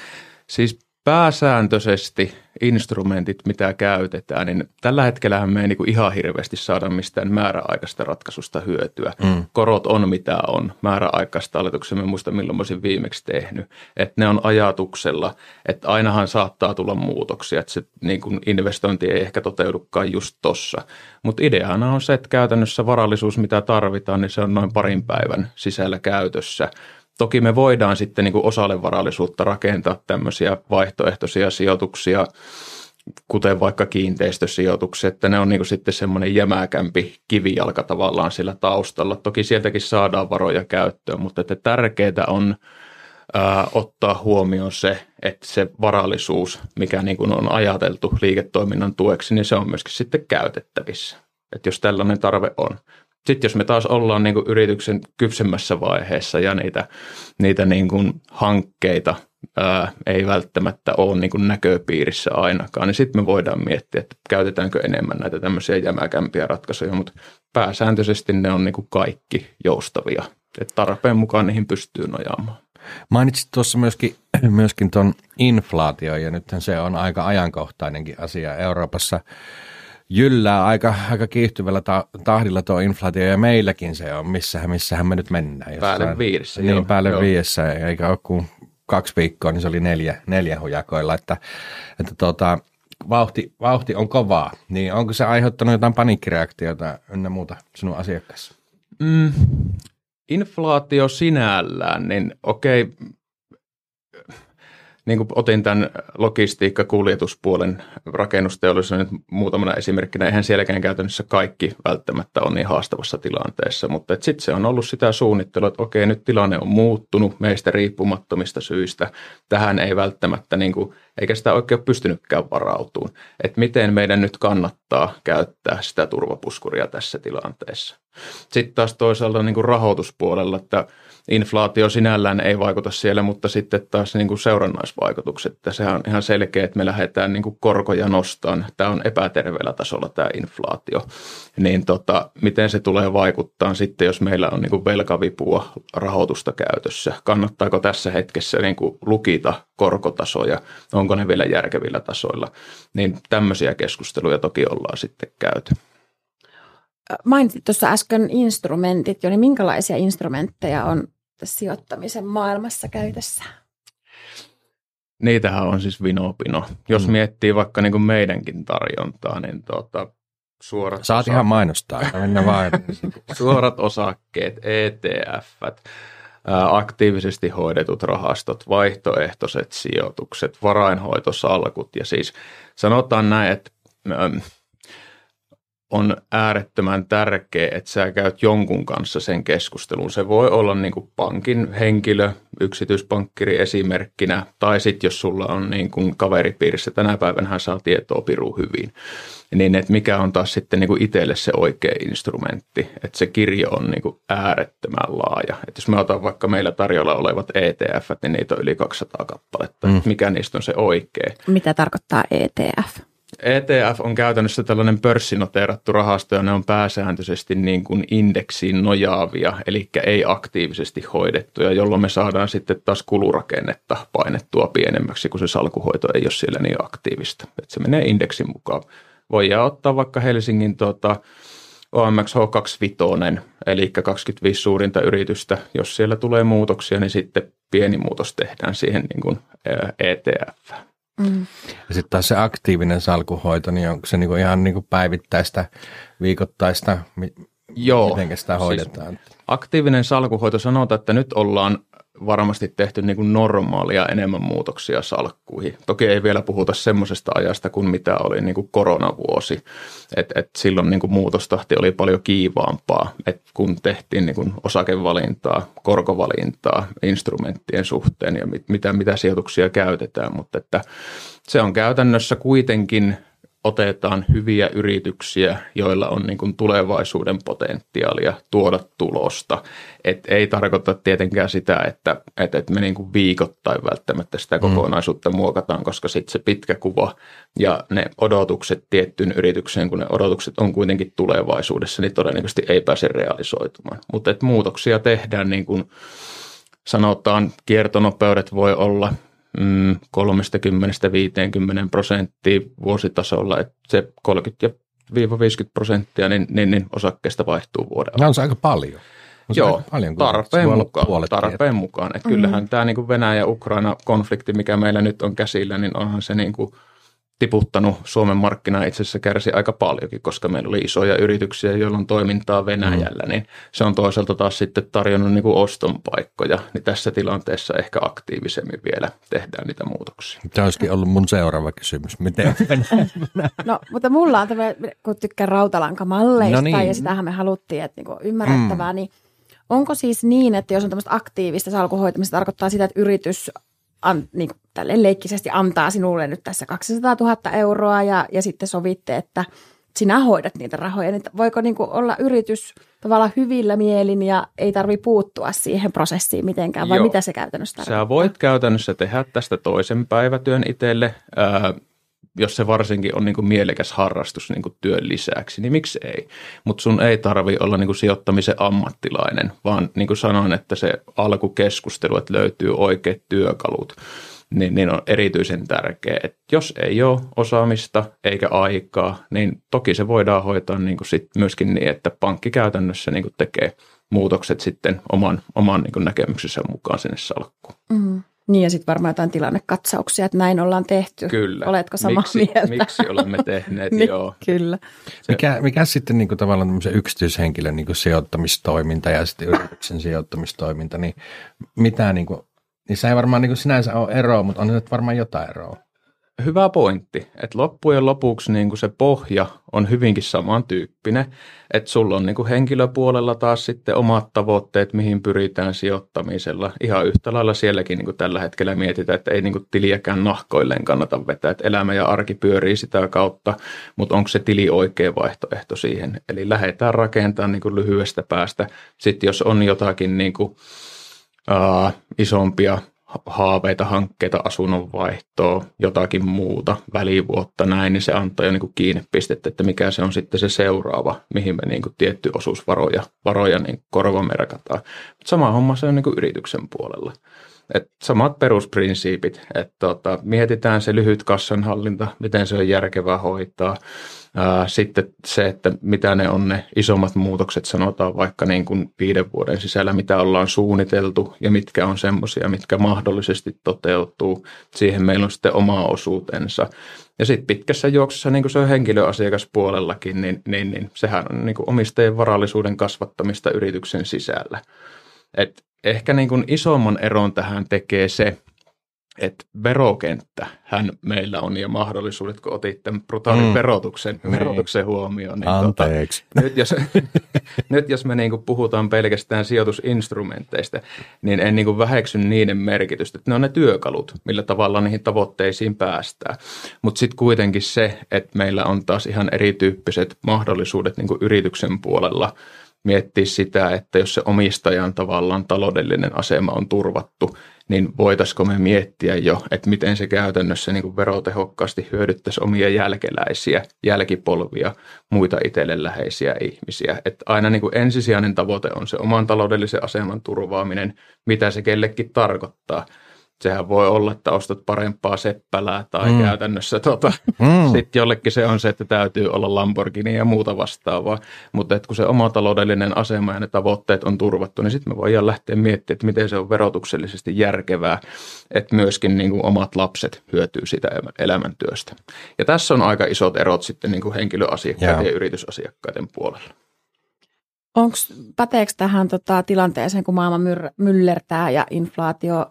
siis pääsääntöisesti instrumentit, mitä käytetään, niin tällä hetkellä me ei niin kuin ihan hirveästi saada mistään määräaikaista ratkaisusta hyötyä. Mm. Korot on mitä on. Määräaikaista hallituksemme muista milloin olisin viimeksi tehnyt. Että ne on ajatuksella, että ainahan saattaa tulla muutoksia, että se niin kuin investointi ei ehkä toteudukaan just tossa. Mutta ideana on se, että käytännössä varallisuus, mitä tarvitaan, niin se on noin parin päivän sisällä käytössä – Toki me voidaan sitten niin kuin osalle varallisuutta rakentaa tämmöisiä vaihtoehtoisia sijoituksia, kuten vaikka kiinteistösijoitukset, että ne on niin kuin sitten semmoinen jämäkämpi kivijalka tavallaan sillä taustalla. Toki sieltäkin saadaan varoja käyttöön, mutta että tärkeää on ää, ottaa huomioon se, että se varallisuus, mikä niin kuin on ajateltu liiketoiminnan tueksi, niin se on myöskin sitten käytettävissä. Että jos tällainen tarve on. Sitten jos me taas ollaan niin kuin yrityksen kypsemmässä vaiheessa ja niitä, niitä niin kuin hankkeita ää, ei välttämättä ole niin kuin näköpiirissä ainakaan, niin sitten me voidaan miettiä, että käytetäänkö enemmän näitä tämmöisiä jämäkämpiä ratkaisuja, mutta pääsääntöisesti ne on niin kuin kaikki joustavia, että tarpeen mukaan niihin pystyy nojaamaan. Mainitsit tuossa myöskin, myöskin tuon inflaatio ja nythän se on aika ajankohtainenkin asia Euroopassa. Jyllää aika, aika kiihtyvällä ta- tahdilla tuo inflaatio ja meilläkin se on, missähän, missähän me nyt mennään. Päälle Jossain, viidessä. Niin, joo, päälle joo. viidessä, eikä ole kuin kaksi viikkoa, niin se oli neljä, neljä hujakoilla, että, että tuota, vauhti, vauhti on kovaa. Niin onko se aiheuttanut jotain paniikkireaktiota ynnä muuta sinun asiakkaassa? Mm, inflaatio sinällään, niin okei, niin kuin otin tämän logistiikka- kuljetuspuolen rakennusteollisuuden nyt muutamana esimerkkinä, eihän sielläkään käytännössä kaikki välttämättä on niin haastavassa tilanteessa, mutta sitten se on ollut sitä suunnittelua, että okei, nyt tilanne on muuttunut meistä riippumattomista syistä. Tähän ei välttämättä, niin kuin, eikä sitä oikein ole pystynytkään varautumaan, että miten meidän nyt kannattaa käyttää sitä turvapuskuria tässä tilanteessa. Sitten taas toisaalta niin kuin rahoituspuolella, että inflaatio sinällään ei vaikuta siellä, mutta sitten taas niin kuin seurannaisvaikutukset. Että sehän on ihan selkeä, että me lähdetään niin kuin korkoja nostamaan. Tämä on epäterveellä tasolla tämä inflaatio. Niin tota, miten se tulee vaikuttaa sitten, jos meillä on niin kuin velkavipua rahoitusta käytössä? Kannattaako tässä hetkessä niin kuin lukita korkotasoja? Onko ne vielä järkevillä tasoilla? Niin tämmöisiä keskusteluja toki ollaan sitten käyty. Mainitsit tuossa äsken instrumentit jo, niin minkälaisia instrumentteja on sijoittamisen maailmassa käytössä? Niitähän on siis vinopino. Jos Mm. miettii vaikka niin kuin meidänkin tarjontaa, niin tuota, suorat, Saat ihan mainostaa, mennä vaan. suorat osakkeet, ETF, aktiivisesti hoidetut rahastot, vaihtoehtoiset sijoitukset, varainhoitosalkut ja siis sanotaan näin, että on äärettömän tärkeää, että sä käyt jonkun kanssa sen keskustelun. Se voi olla niin kuin pankin henkilö, yksityispankkiri esimerkkinä, tai sitten jos sulla on niin kuin kaveripiirissä, tänä päivänä hän saa tietoa piru hyvin, niin että mikä on taas sitten niin kuin itselle se oikea instrumentti. Että se kirjo on niin kuin äärettömän laaja. Että jos me otan vaikka meillä tarjolla olevat ETF, niin niitä on yli 200 kappaletta. Mm. Mikä niistä on se oikea? Mitä tarkoittaa ETF? ETF on käytännössä tällainen pörssinoteerattu rahasto ja ne on pääsääntöisesti niin kuin indeksiin nojaavia, eli ei aktiivisesti hoidettuja, jolloin me saadaan sitten taas kulurakennetta painettua pienemmäksi, kun se salkuhoito ei ole siellä niin aktiivista. Että se menee indeksin mukaan. Voidaan ottaa vaikka Helsingin tuota, OMX H25, eli 25 suurinta yritystä. Jos siellä tulee muutoksia, niin sitten pieni muutos tehdään siihen niin kuin ETF. Mm. Ja sitten taas se aktiivinen salkuhoito, niin onko se niinku ihan niinku päivittäistä, viikoittaista, mi- Joo, miten sitä siis hoidetaan? aktiivinen salkuhoito sanotaan, että nyt ollaan varmasti tehty niin kuin normaalia enemmän muutoksia salkkuihin. Toki ei vielä puhuta semmoisesta ajasta kuin mitä oli niin kuin koronavuosi. Et, et silloin niin kuin muutostahti oli paljon kiivaampaa, et kun tehtiin niin kuin osakevalintaa, korkovalintaa instrumenttien suhteen ja mit, mitä, mitä sijoituksia käytetään. Mutta että se on käytännössä kuitenkin otetaan hyviä yrityksiä, joilla on niin kuin tulevaisuuden potentiaalia tuoda tulosta. Et ei tarkoita tietenkään sitä, että, että, että me niin kuin viikoittain välttämättä sitä kokonaisuutta muokataan, koska sitten se pitkä kuva ja ne odotukset tiettyyn yritykseen, kun ne odotukset on kuitenkin tulevaisuudessa, niin todennäköisesti ei pääse realisoitumaan. Mutta muutoksia tehdään niin kuin sanotaan, kiertonopeudet voi olla mm, 30-50 prosenttia vuositasolla, että se 30 50 prosenttia niin, niin, niin osakkeesta vaihtuu vuoden No on se aika paljon. On se Joo, aika paljon tarpeen mukaan. puolet Tarpeen mukaan. Että kyllähän tämä niin Venäjä-Ukraina-konflikti, mikä meillä nyt on käsillä, niin onhan se niin kuin tiputtanut Suomen markkinaa itse asiassa kärsi aika paljonkin, koska meillä oli isoja yrityksiä, joilla on toimintaa Venäjällä, mm. niin se on toisaalta taas sitten tarjonnut niin kuin oston paikkoja, niin tässä tilanteessa ehkä aktiivisemmin vielä tehdään niitä muutoksia. Se olisikin ollut mun seuraava kysymys. Miten No, mutta mulla on tämä, kun tykkään rautalankamalleista No niin. ja sitähän me haluttiin, että niinku ymmärrettävää, mm. niin onko siis niin, että jos on tämmöistä aktiivista salkuhoitamista, se tarkoittaa sitä, että yritys an, niin kuin tälleen leikkisesti antaa sinulle nyt tässä 200 000 euroa ja, ja sitten sovitte, että sinä hoidat niitä rahoja, niin voiko niin kuin olla yritys tavallaan hyvillä mielin ja ei tarvi puuttua siihen prosessiin mitenkään, vai Joo. mitä se käytännössä tarkoittaa? Sä voit käytännössä tehdä tästä toisen päivätyön itselle, ää, jos se varsinkin on niin kuin mielekäs harrastus niin kuin työn lisäksi, niin miksi ei? Mutta sun ei tarvi olla niin kuin sijoittamisen ammattilainen, vaan niin kuin sanoin, että se alkukeskustelu, että löytyy oikeat työkalut, niin, niin on erityisen tärkeä. Et jos ei ole osaamista eikä aikaa, niin toki se voidaan hoitaa niin kuin sit myöskin niin, että pankki käytännössä niin kuin tekee muutokset sitten oman, oman niin kuin näkemyksensä mukaan sinne salkkuun. Mm. Niin ja sitten varmaan jotain tilannekatsauksia, että näin ollaan tehty. Kyllä. Oletko samaa miksi, mieltä? Miksi olemme tehneet, niin, joo. Kyllä. Mikä, mikä sitten niin kuin tavallaan tämmöisen yksityishenkilön niin kuin sijoittamistoiminta ja sitten yrityksen sijoittamistoiminta, niin mitä niin kuin, niissä ei varmaan niin kuin sinänsä ole eroa, mutta on nyt varmaan jotain eroa. Hyvä pointti, että loppujen lopuksi niin kuin se pohja on hyvinkin samantyyppinen, että sulla on niin kuin henkilöpuolella taas sitten omat tavoitteet, mihin pyritään sijoittamisella. Ihan yhtä lailla sielläkin niin kuin tällä hetkellä mietitään, että ei niin kuin tiliäkään nahkoilleen kannata vetää, että elämä ja arki pyörii sitä kautta, mutta onko se tili oikea vaihtoehto siihen. Eli lähdetään rakentamaan niin kuin lyhyestä päästä. Sitten jos on jotakin niin kuin, ää, isompia haaveita, hankkeita, asunnonvaihtoa, jotakin muuta, välivuotta näin, niin se antaa jo niin kuin kiinnepistettä, että mikä se on sitten se seuraava, mihin me niin kuin tietty osuus varoja, varoja niin korvamerkataan. Mutta sama homma se on niin kuin yrityksen puolella. Et samat perusprinsiipit, että tota, mietitään se lyhyt kassanhallinta, miten se on järkevää hoitaa. Ää, sitten se, että mitä ne on ne isommat muutokset, sanotaan vaikka niin kuin viiden vuoden sisällä, mitä ollaan suunniteltu ja mitkä on semmoisia, mitkä mahdollisesti toteutuu. Siihen meillä on sitten oma osuutensa. Ja sitten pitkässä juoksussa, niin kuin se on henkilöasiakaspuolellakin, niin, niin, niin sehän on niin kuin omistajien varallisuuden kasvattamista yrityksen sisällä. Et ehkä niin kuin isomman eron tähän tekee se, että verokenttä hän meillä on ja mahdollisuudet, kun otit tämän brutaalin Mm. verotuksen, Niin. verotuksen huomioon. Niin tota, Anteeksi. nyt, jos, nyt jos me niin kuin puhutaan pelkästään sijoitusinstrumenteista, niin en niin kuin väheksy niiden merkitystä. Ne on ne työkalut, millä tavalla niihin tavoitteisiin päästään. Mutta sitten kuitenkin se, että meillä on taas ihan erityyppiset mahdollisuudet niin kuin yrityksen puolella miettiä sitä, että jos se omistajan tavallaan taloudellinen asema on turvattu, niin voitaisiko me miettiä jo, että miten se käytännössä niin kuin verotehokkaasti hyödyttäisi omia jälkeläisiä, jälkipolvia, muita itselle läheisiä ihmisiä. Että aina niin kuin ensisijainen tavoite on se oman taloudellisen aseman turvaaminen, mitä se kellekin tarkoittaa. Sehän voi olla, että ostat parempaa seppälää tai Mm. käytännössä tota, Mm. sitten jollekin se on se, että täytyy olla Lamborghini ja muuta vastaavaa. Mutta et kun se oma taloudellinen asema ja ne tavoitteet on turvattu, niin sitten me voidaan lähteä miettimään, että miten se on verotuksellisesti järkevää, että myöskin niin kuin omat lapset hyötyy sitä elämän- elämäntyöstä. Ja tässä on aika isot erot sitten niin kuin henkilöasiakkaiden Joo. ja yritysasiakkaiden puolella. Onks, päteekö tähän tota, tilanteeseen, kun maailma myr- myllertää ja inflaatio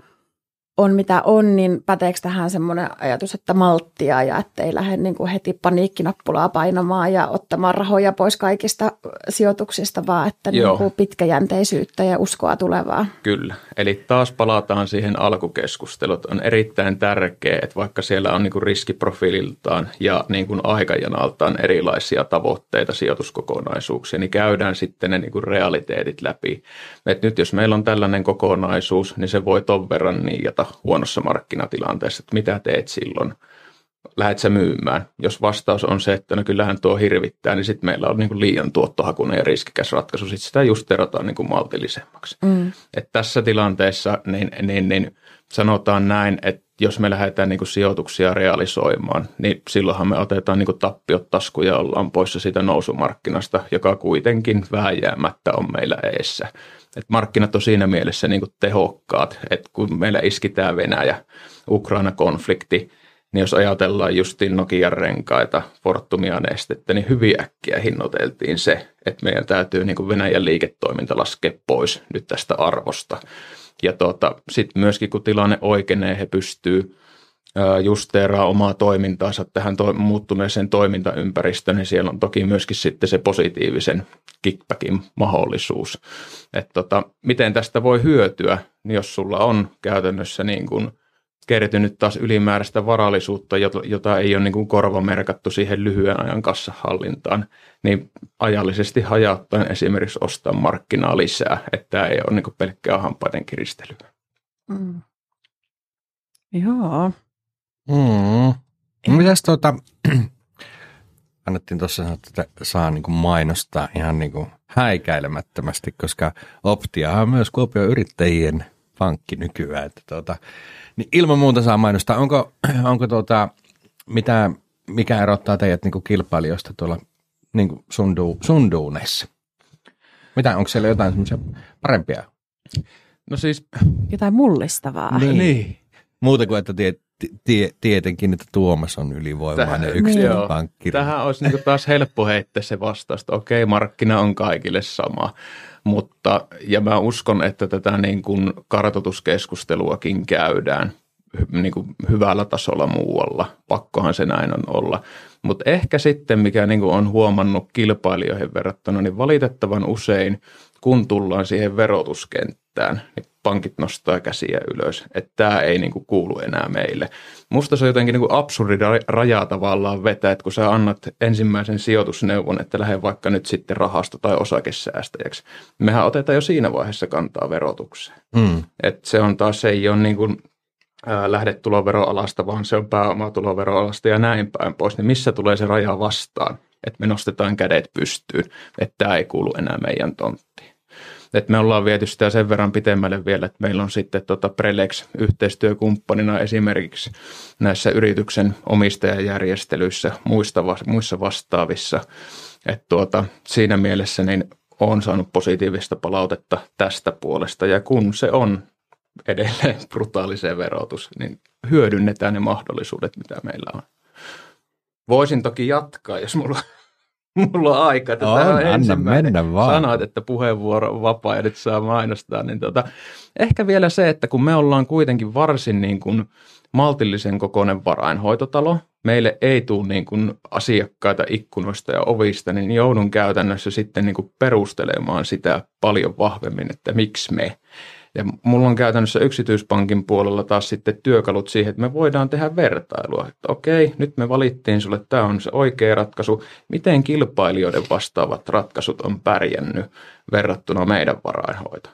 on mitä on, niin päteekö tähän semmoinen ajatus, että malttia ja ettei lähde niin kuin heti paniikkinappulaa painamaan ja ottamaan rahoja pois kaikista sijoituksista, vaan että niin kuin pitkäjänteisyyttä ja uskoa tulevaa. Kyllä. Eli taas palataan siihen alkukeskusteluun. On erittäin tärkeää, että vaikka siellä on niin kuin riskiprofiililtaan ja niin kuin aikajanaltaan erilaisia tavoitteita, sijoituskokonaisuuksia, niin käydään sitten ne niin kuin realiteetit läpi. Et nyt jos meillä on tällainen kokonaisuus, niin se voi ton verran niijata huonossa markkinatilanteessa, että mitä teet silloin lähdet sä myymään? Jos vastaus on se, että no kyllähän tuo hirvittää, niin sitten meillä on niin kuin liian tuottohakunen ja riskikäs ratkaisu. Sitten sitä just erotaan niin kuin maltillisemmaksi. Mm. Et tässä tilanteessa niin, niin, niin sanotaan näin, että jos me lähdetään niin kuin sijoituksia realisoimaan, niin silloinhan me otetaan niin kuin tappiot taskuun ja ollaan poissa siitä nousumarkkinasta, joka kuitenkin vääjäämättä on meillä eessä. Et markkinat on siinä mielessä niin kuin tehokkaat, että kun meillä iskitään Venäjä, Ukraina-konflikti, niin jos ajatellaan justiin Nokian renkaita, Fortumia nestettä, niin hyvin äkkiä hinnoiteltiin se, että meidän täytyy niin kuin Venäjän liiketoiminta laskea pois nyt tästä arvosta. Ja tota, sitten myöskin kun tilanne oikeenee, he pystyy ää, justeeraa omaa toimintaansa tähän to- muuttuneeseen toimintaympäristöön, niin siellä on toki myöskin sitten se positiivisen kickbackin mahdollisuus. Että tota, miten tästä voi hyötyä, niin jos sulla on käytännössä niin kuin kertynyt taas ylimääräistä varallisuutta, jota ei ole niin kuin korvamerkattu siihen lyhyen ajan kassahallintaan, niin ajallisesti hajauttaen esimerkiksi ostaa markkinaa lisää, että tämä ei ole niin pelkkää hampaiden kiristelyä. Mm. Joo. Mm. Mitäs tuota, annettiin tuossa sanoa, että saa niin kuin mainostaa ihan niin kuin häikäilemättömästi, koska Optia on myös Kuopion yrittäjien pankki nykyään. Että tuota, niin ilman muuta saa mainostaa. Onko, onko tuota, mitä, mikä erottaa teidät niin kuin kilpailijoista tuolla niin kuin sun, du, sun duuneissa? Mitä, onko siellä jotain semmoisia parempia? No siis... Jotain mullistavaa. Niin. niin. Muuta kuin, että tiet, tie, tietenkin, että Tuomas on ylivoimainen Tähän, yksi niin. pankki. Tähän olisi niin taas helppo heittää se vastausta. Okei, markkina on kaikille sama. Mutta, ja mä uskon, että tätä niin kuin kartoituskeskusteluakin käydään niin kuin hyvällä tasolla muualla. Pakkohan se näin on olla. Mutta ehkä sitten, mikä niin kuin on huomannut kilpailijoihin verrattuna, niin valitettavan usein, kun tullaan siihen verotuskenttään, niin pankit nostaa käsiä ylös, että tämä ei niin kuin kuulu enää meille. Musta se on jotenkin niin kuin absurdi raja tavallaan vetää, että kun sä annat ensimmäisen sijoitusneuvon, että lähde vaikka nyt sitten rahasto- tai osakesäästäjäksi, mehän otetaan jo siinä vaiheessa kantaa verotukseen. Mm. Et se on taas, se ei ole niin kuin lähdetuloveroalasta, vaan se on pääomatuloveroalasta ja näin päin pois, niin missä tulee se raja vastaan, että me nostetaan kädet pystyyn, että tämä ei kuulu enää meidän tonttiin. Et me ollaan viety sitä sen verran pitemmälle vielä, että meillä on sitten tota Prelex yhteistyökumppanina esimerkiksi näissä yrityksen omistajajärjestelyissä, muista, muissa vastaavissa. Et tuota, siinä mielessä niin olen saanut positiivista palautetta tästä puolesta ja kun se on edelleen brutaaliseen verotus, niin hyödynnetään ne mahdollisuudet, mitä meillä on. Voisin toki jatkaa, jos mulla mulla on aika. Että on, on anna mennä vaan. Sanoit, että puheenvuoro on vapaa ja nyt saa mainostaa. Niin tota, ehkä vielä se, että kun me ollaan kuitenkin varsin niin kuin maltillisen kokoinen varainhoitotalo, meille ei tule niin kuin asiakkaita ikkunoista ja ovista, niin joudun käytännössä sitten niin kuin perustelemaan sitä paljon vahvemmin, että miksi me. Ja mulla on käytännössä yksityispankin puolella taas sitten työkalut siihen, että me voidaan tehdä vertailua. Että okei, nyt me valittiin sulle, että tämä on se oikea ratkaisu. Miten kilpailijoiden vastaavat ratkaisut on pärjännyt verrattuna meidän varainhoito?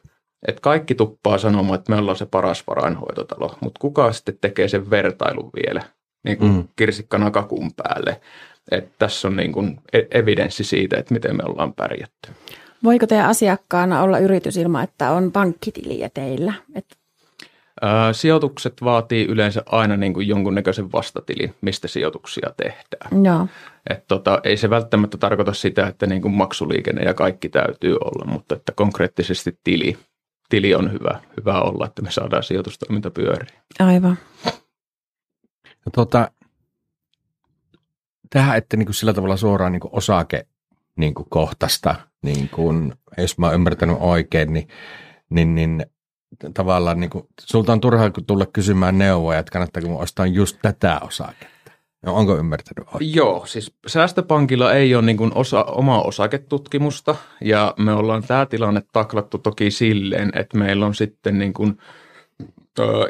Et kaikki tuppaa sanomaan, että me ollaan se paras varainhoitotalo, mutta kuka sitten tekee sen vertailun vielä niin kuin mm. kirsikkana kakun päälle? Et tässä on niin kuin e- evidenssi siitä, että miten me ollaan pärjätty. Voiko teidän asiakkaana olla yritys ilman, että on pankkitiliä teillä? Et... sijoitukset vaatii yleensä aina niin kuin jonkunnäköisen vastatilin, mistä sijoituksia tehdään. Joo. Et tota, ei se välttämättä tarkoita sitä, että niin kuin maksuliikenne ja kaikki täytyy olla, mutta että konkreettisesti tili, tili on hyvä, hyvä olla, että me saadaan sijoitustoiminta pyöriin. Aivan. Ja tuota, tähän, että niin kuin sillä tavalla suoraan niin kuin osake niin kuin kohtasta, niin kuin, jos mä oon ymmärtänyt oikein, niin, niin, niin tavallaan niin kuin, sulta on turha tulla kysymään neuvoja, että kannattaako mun ostaa just tätä osaketta. No, onko ymmärtänyt oikein? Joo, siis Säästöpankilla ei ole niin kuin osa, omaa osaketutkimusta ja me ollaan tämä tilanne taklattu toki silleen, että meillä on sitten niin kuin –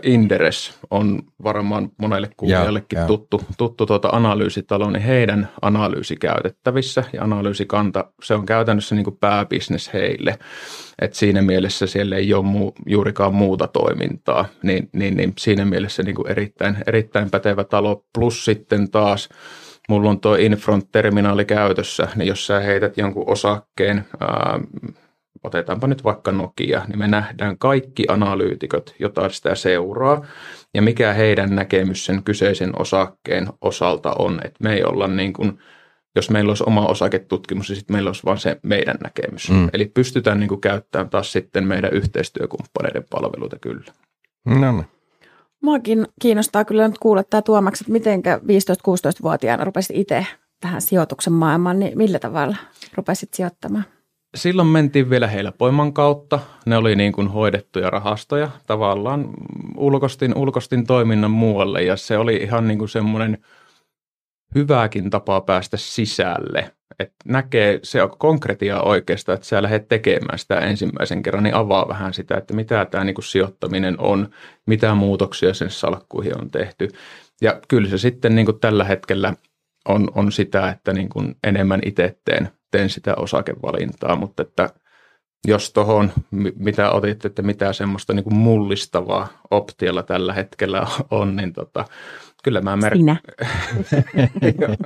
Inderes on varmaan monelle kuulijallekin yeah, tuttu, tuttu tuota analyysitalo, niin heidän analyysi käytettävissä ja analyysikanta, se on käytännössä niin kuin pääbisnes heille. Et siinä mielessä siellä ei ole muu, juurikaan muuta toimintaa, niin, niin, niin siinä mielessä niin kuin erittäin, erittäin pätevä talo. Plus sitten taas mulla on tuo Infront-terminaali käytössä, niin jos sä heität jonkun osakkeen, ää, otetaanpa nyt vaikka Nokia, niin me nähdään kaikki analyytikot, jota sitä seuraa, ja mikä heidän näkemys sen kyseisen osakkeen osalta on, että me ei olla niin kuin, jos meillä olisi oma osaketutkimus, niin sitten meillä olisi vain se meidän näkemys. Mm. Eli pystytään niin kuin käyttämään taas sitten meidän yhteistyökumppaneiden palveluita kyllä. No niin. Muakin kiinnostaa kyllä nyt kuulla tämä Tuomaksi, että miten 15-16-vuotiaana rupesit itse tähän sijoituksen maailmaan, niin millä tavalla rupesit sijoittamaan? Silloin mentiin vielä helpoimman kautta. Ne oli niin kuin hoidettuja rahastoja. Tavallaan ulkostin, ulkostin toiminnan muualle ja se oli ihan niin kuin semmoinen hyvääkin tapaa päästä sisälle. Että näkee se konkretia oikeastaan, että sä lähdet tekemään sitä ensimmäisen kerran, niin avaa vähän sitä, että mitä tämä niin sijoittaminen on, mitä muutoksia sen salkkuihin on tehty. Ja kyllä se sitten niin kuin tällä hetkellä on, on sitä, että niin kuin enemmän itse teen, teen sitä osakevalintaa, mutta että jos tuohon, mitä otitte, että mitä semmoista niin kuin mullistavaa optiolla tällä hetkellä on, niin tota, kyllä mä mer- Sinä.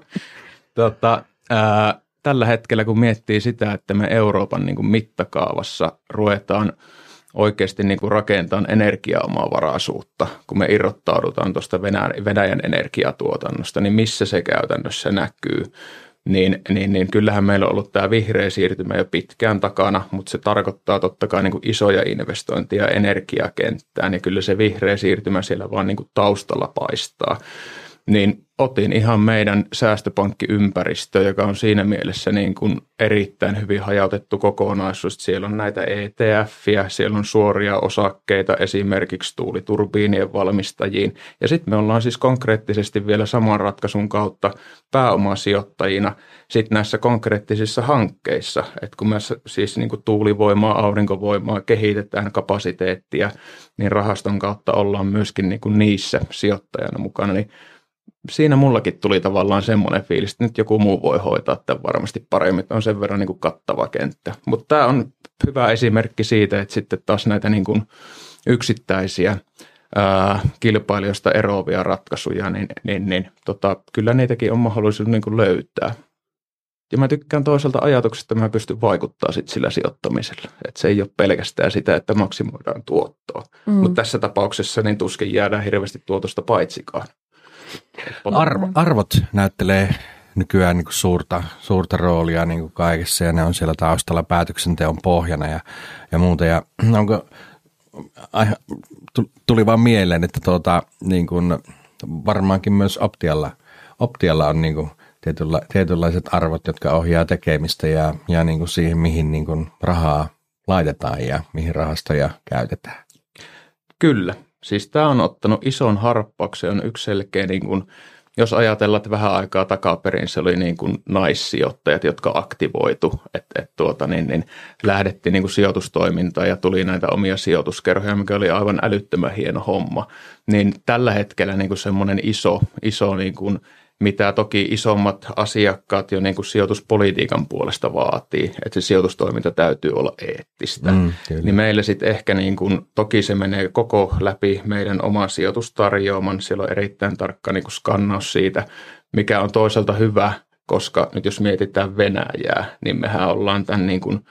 tota, ää, tällä hetkellä, kun miettii sitä, että me Euroopan niin kuin mittakaavassa ruvetaan oikeasti niin kuin rakentamaan energiaomavaraisuutta, kun me irrottaudutaan tuosta Venäjän energiatuotannosta, niin missä se käytännössä näkyy – niin, niin, niin kyllähän meillä on ollut tämä vihreä siirtymä jo pitkään takana, mutta se tarkoittaa totta kai niin kuin isoja investointeja energiakenttään ja kyllä se vihreä siirtymä siellä vaan niin kuin taustalla paistaa niin otin ihan meidän säästöpankkiympäristö, joka on siinä mielessä niin kuin erittäin hyvin hajautettu kokonaisuus. Siellä on näitä ETF-iä, siellä on suoria osakkeita esimerkiksi tuuliturbiinien valmistajiin. Ja sitten me ollaan siis konkreettisesti vielä saman ratkaisun kautta pääomasijoittajina sitten näissä konkreettisissa hankkeissa. Että kun me siis niin kuin tuulivoimaa, aurinkovoimaa kehitetään kapasiteettia, niin rahaston kautta ollaan myöskin niin kuin niissä sijoittajana mukana. Niin siinä mullakin tuli tavallaan semmoinen fiilis, että nyt joku muu voi hoitaa tämän varmasti paremmin, että on sen verran niin kuin kattava kenttä. Mutta tämä on hyvä esimerkki siitä, että sitten taas näitä niin kuin yksittäisiä ää, kilpailijoista eroavia ratkaisuja, niin, niin, niin tota, kyllä niitäkin on mahdollisuus niin kuin löytää. Ja mä tykkään toisaalta ajatuksesta, että mä pystyn vaikuttaa sit sillä sijoittamisella. Että se ei ole pelkästään sitä, että maksimoidaan tuottoa. Mm. Mutta tässä tapauksessa niin tuskin jäädään hirveästi tuotosta paitsikaan. Arvo, arvot näyttelee nykyään niin kuin suurta, suurta roolia niin kuin kaikessa ja ne on siellä taustalla päätöksenteon pohjana ja, ja muuta. Ja onko, tuli vaan mieleen, että tuota, niin kuin, varmaankin myös Optialla, Optialla on niin kuin tietynla, tietynlaiset arvot, jotka ohjaa tekemistä ja, ja niin kuin siihen, mihin niin kuin rahaa laitetaan ja mihin rahastoja käytetään. Kyllä. Siis tämä on ottanut ison harppauksen, on yksi selkeä, niin kuin, jos ajatellaan, että vähän aikaa takaperin se oli niin kuin naissijoittajat, jotka aktivoitu, että et tuota, niin, niin lähdettiin niin sijoitustoimintaan ja tuli näitä omia sijoituskerhoja, mikä oli aivan älyttömän hieno homma. Niin tällä hetkellä niin semmoinen iso, iso niin kuin mitä toki isommat asiakkaat jo niin kuin sijoituspolitiikan puolesta vaatii, että se sijoitustoiminta täytyy olla eettistä. Mm, niin meillä sitten ehkä niin kuin, toki se menee koko läpi meidän oman sijoitustarjoaman, siellä on erittäin tarkka niin kuin skannaus siitä, mikä on toisaalta hyvä, koska nyt jos mietitään Venäjää, niin mehän ollaan tämän niin kuin –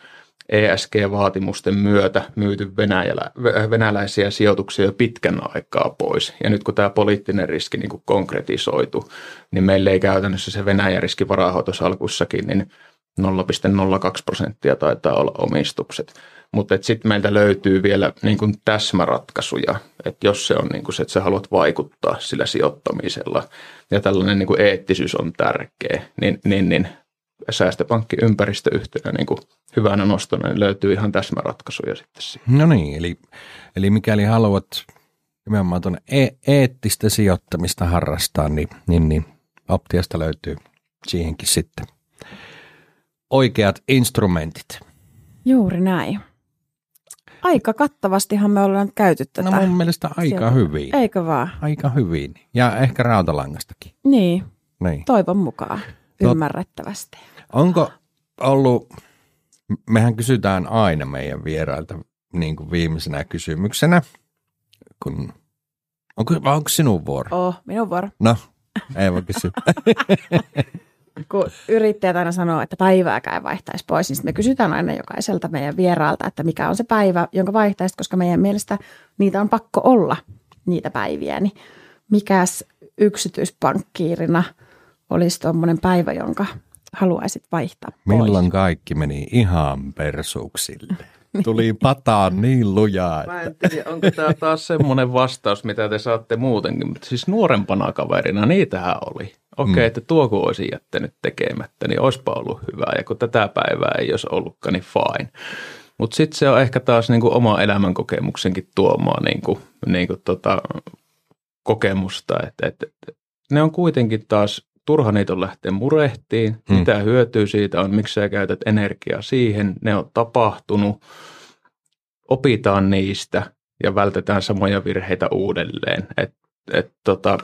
ESG-vaatimusten myötä myyty Venäjälä, venäläisiä sijoituksia jo pitkän aikaa pois. Ja nyt kun tämä poliittinen riski niin konkretisoitu, niin meillä ei käytännössä se Venäjän riski varahoitosalkussakin, niin 0,02 prosenttia taitaa olla omistukset. Mutta sitten meiltä löytyy vielä niin kuin täsmäratkaisuja, että jos se on niin kuin se, että sä haluat vaikuttaa sillä sijoittamisella ja tällainen niin kuin eettisyys on tärkeä, niin, niin, niin säästöpankki ympäristöyhtiönä niin kuin hyvänä nostona, niin löytyy ihan täsmäratkaisuja sitten siihen. No niin, eli, eli mikäli haluat nimenomaan tuonne e- eettistä sijoittamista harrastaa, niin, niin, niin Optiasta löytyy siihenkin sitten oikeat instrumentit. Juuri näin. Aika kattavastihan me ollaan käyty tätä. No mun mielestä aika sieltä. hyvin. Eikö vaan? Aika hyvin. Ja ehkä rautalangastakin. Niin, niin. toivon mukaan. Ymmärrettävästi. Onko ollut, mehän kysytään aina meidän vierailta niin kuin viimeisenä kysymyksenä, kun, onko, onko sinun vuoro? Oh, minun vuoro. No, ei voi kysyä. kun yrittäjät aina sanoo, että päivääkään vaihtaisi pois, niin me kysytään aina jokaiselta meidän vieraalta, että mikä on se päivä, jonka vaihtaisi, koska meidän mielestä niitä on pakko olla, niitä päiviä. Niin mikäs yksityispankkiirina – olisi tuommoinen päivä, jonka haluaisit vaihtaa pois? Milloin kaikki meni ihan persuksille? Tuli pataan niin lujaa. Mä en tiedä, onko tämä taas semmoinen vastaus, mitä te saatte muutenkin, mutta siis nuorempana kaverina niitähän oli. Okei, okay, mm. että tuo kun olisi jättänyt tekemättä, niin olisipa ollut hyvä. Ja kun tätä päivää ei olisi ollutkaan, niin fine. Mutta sitten se on ehkä taas niinku oma elämänkokemuksenkin tuomaa niinku, niinku tota, kokemusta, että et, et, ne on kuitenkin taas turha niitä on lähteä murehtiin, Hmm. mitä hyötyä siitä on, miksi sä käytät energiaa siihen, ne on tapahtunut, opitaan niistä ja vältetään samoja virheitä uudelleen. Et, et, tota,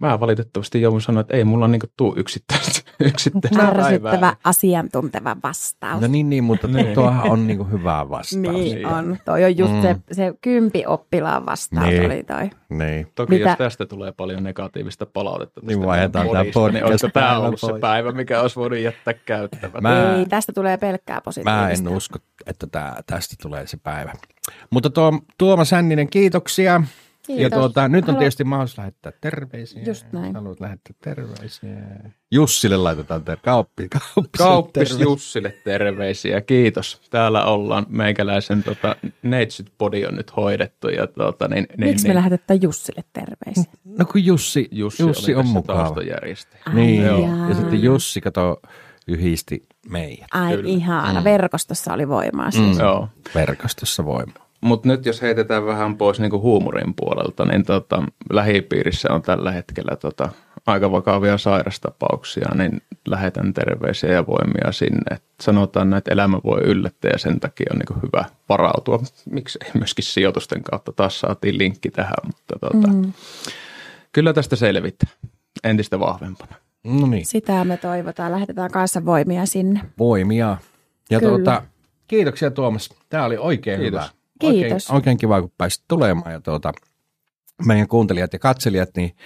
mä valitettavasti joudun sanoa, että ei mulla niinku tuu yksittäistä, yksittäistä Ärsyttävä, asiantunteva vastaus. No niin, niin mutta Niin. tuohan on niinku hyvä vastaus. Niin Niin. on. Toi on just Mm. se, se kympi oppilaan vastaus Niin. oli toi. Niin. Toki Mitä- jos tästä tulee paljon negatiivista palautetta Niin vaihdetaan meidän tää podista, niin olisiko tämä ollut se pois. päivä, mikä olisi voinut jättää käyttämättä? Mä- Ei, tästä tulee pelkkää positiivista. Mä en usko, että tää, tästä tulee se päivä. Mutta tuo, Tuomas Hänninen, kiitoksia. Kiitos. Ja tuota, nyt on tietysti mahdollisuus lähettää terveisiä. Just näin. Haluat lähettää terveisiä. Jussille laitetaan ter- kauppi, kauppi, Kauppis terveisiä. Jussille terveisiä, kiitos. Täällä ollaan, meikäläisen tota, neitsyt body on nyt hoidettu. Ja, tota, niin, niin, Miksi me niin, lähetetään Jussille terveisiä? No kun Jussi, Jussi, Jussi on mukava. Niin, joo. jaa. ja sitten Jussi, kato, yhdisti meidät. Ai Kyllä. ihana, Mm. verkostossa oli voimaa siis. Mm. Joo. Verkostossa voima. Mutta nyt jos heitetään vähän pois niinku huumorin puolelta, niin tota, lähipiirissä on tällä hetkellä tota, aika vakavia sairastapauksia, niin lähetän terveisiä ja voimia sinne. Et sanotaan, että elämä voi yllättää ja sen takia on niinku hyvä varautua. Miksei myöskin sijoitusten kautta. Taas saatiin linkki tähän, mutta tota, Mm. kyllä tästä selvitään entistä vahvempana. No niin, Sitä me toivotaan. Lähetetään kanssa voimia sinne. voimia. Ja Kyllä. tuota, kiitoksia Tuomas. Tämä oli oikein Kiitos. hyvä. Oikein, Kiitos. oikein kiva, kun pääsit tulemaan. Ja tuota, meidän kuuntelijat ja katselijat, niin,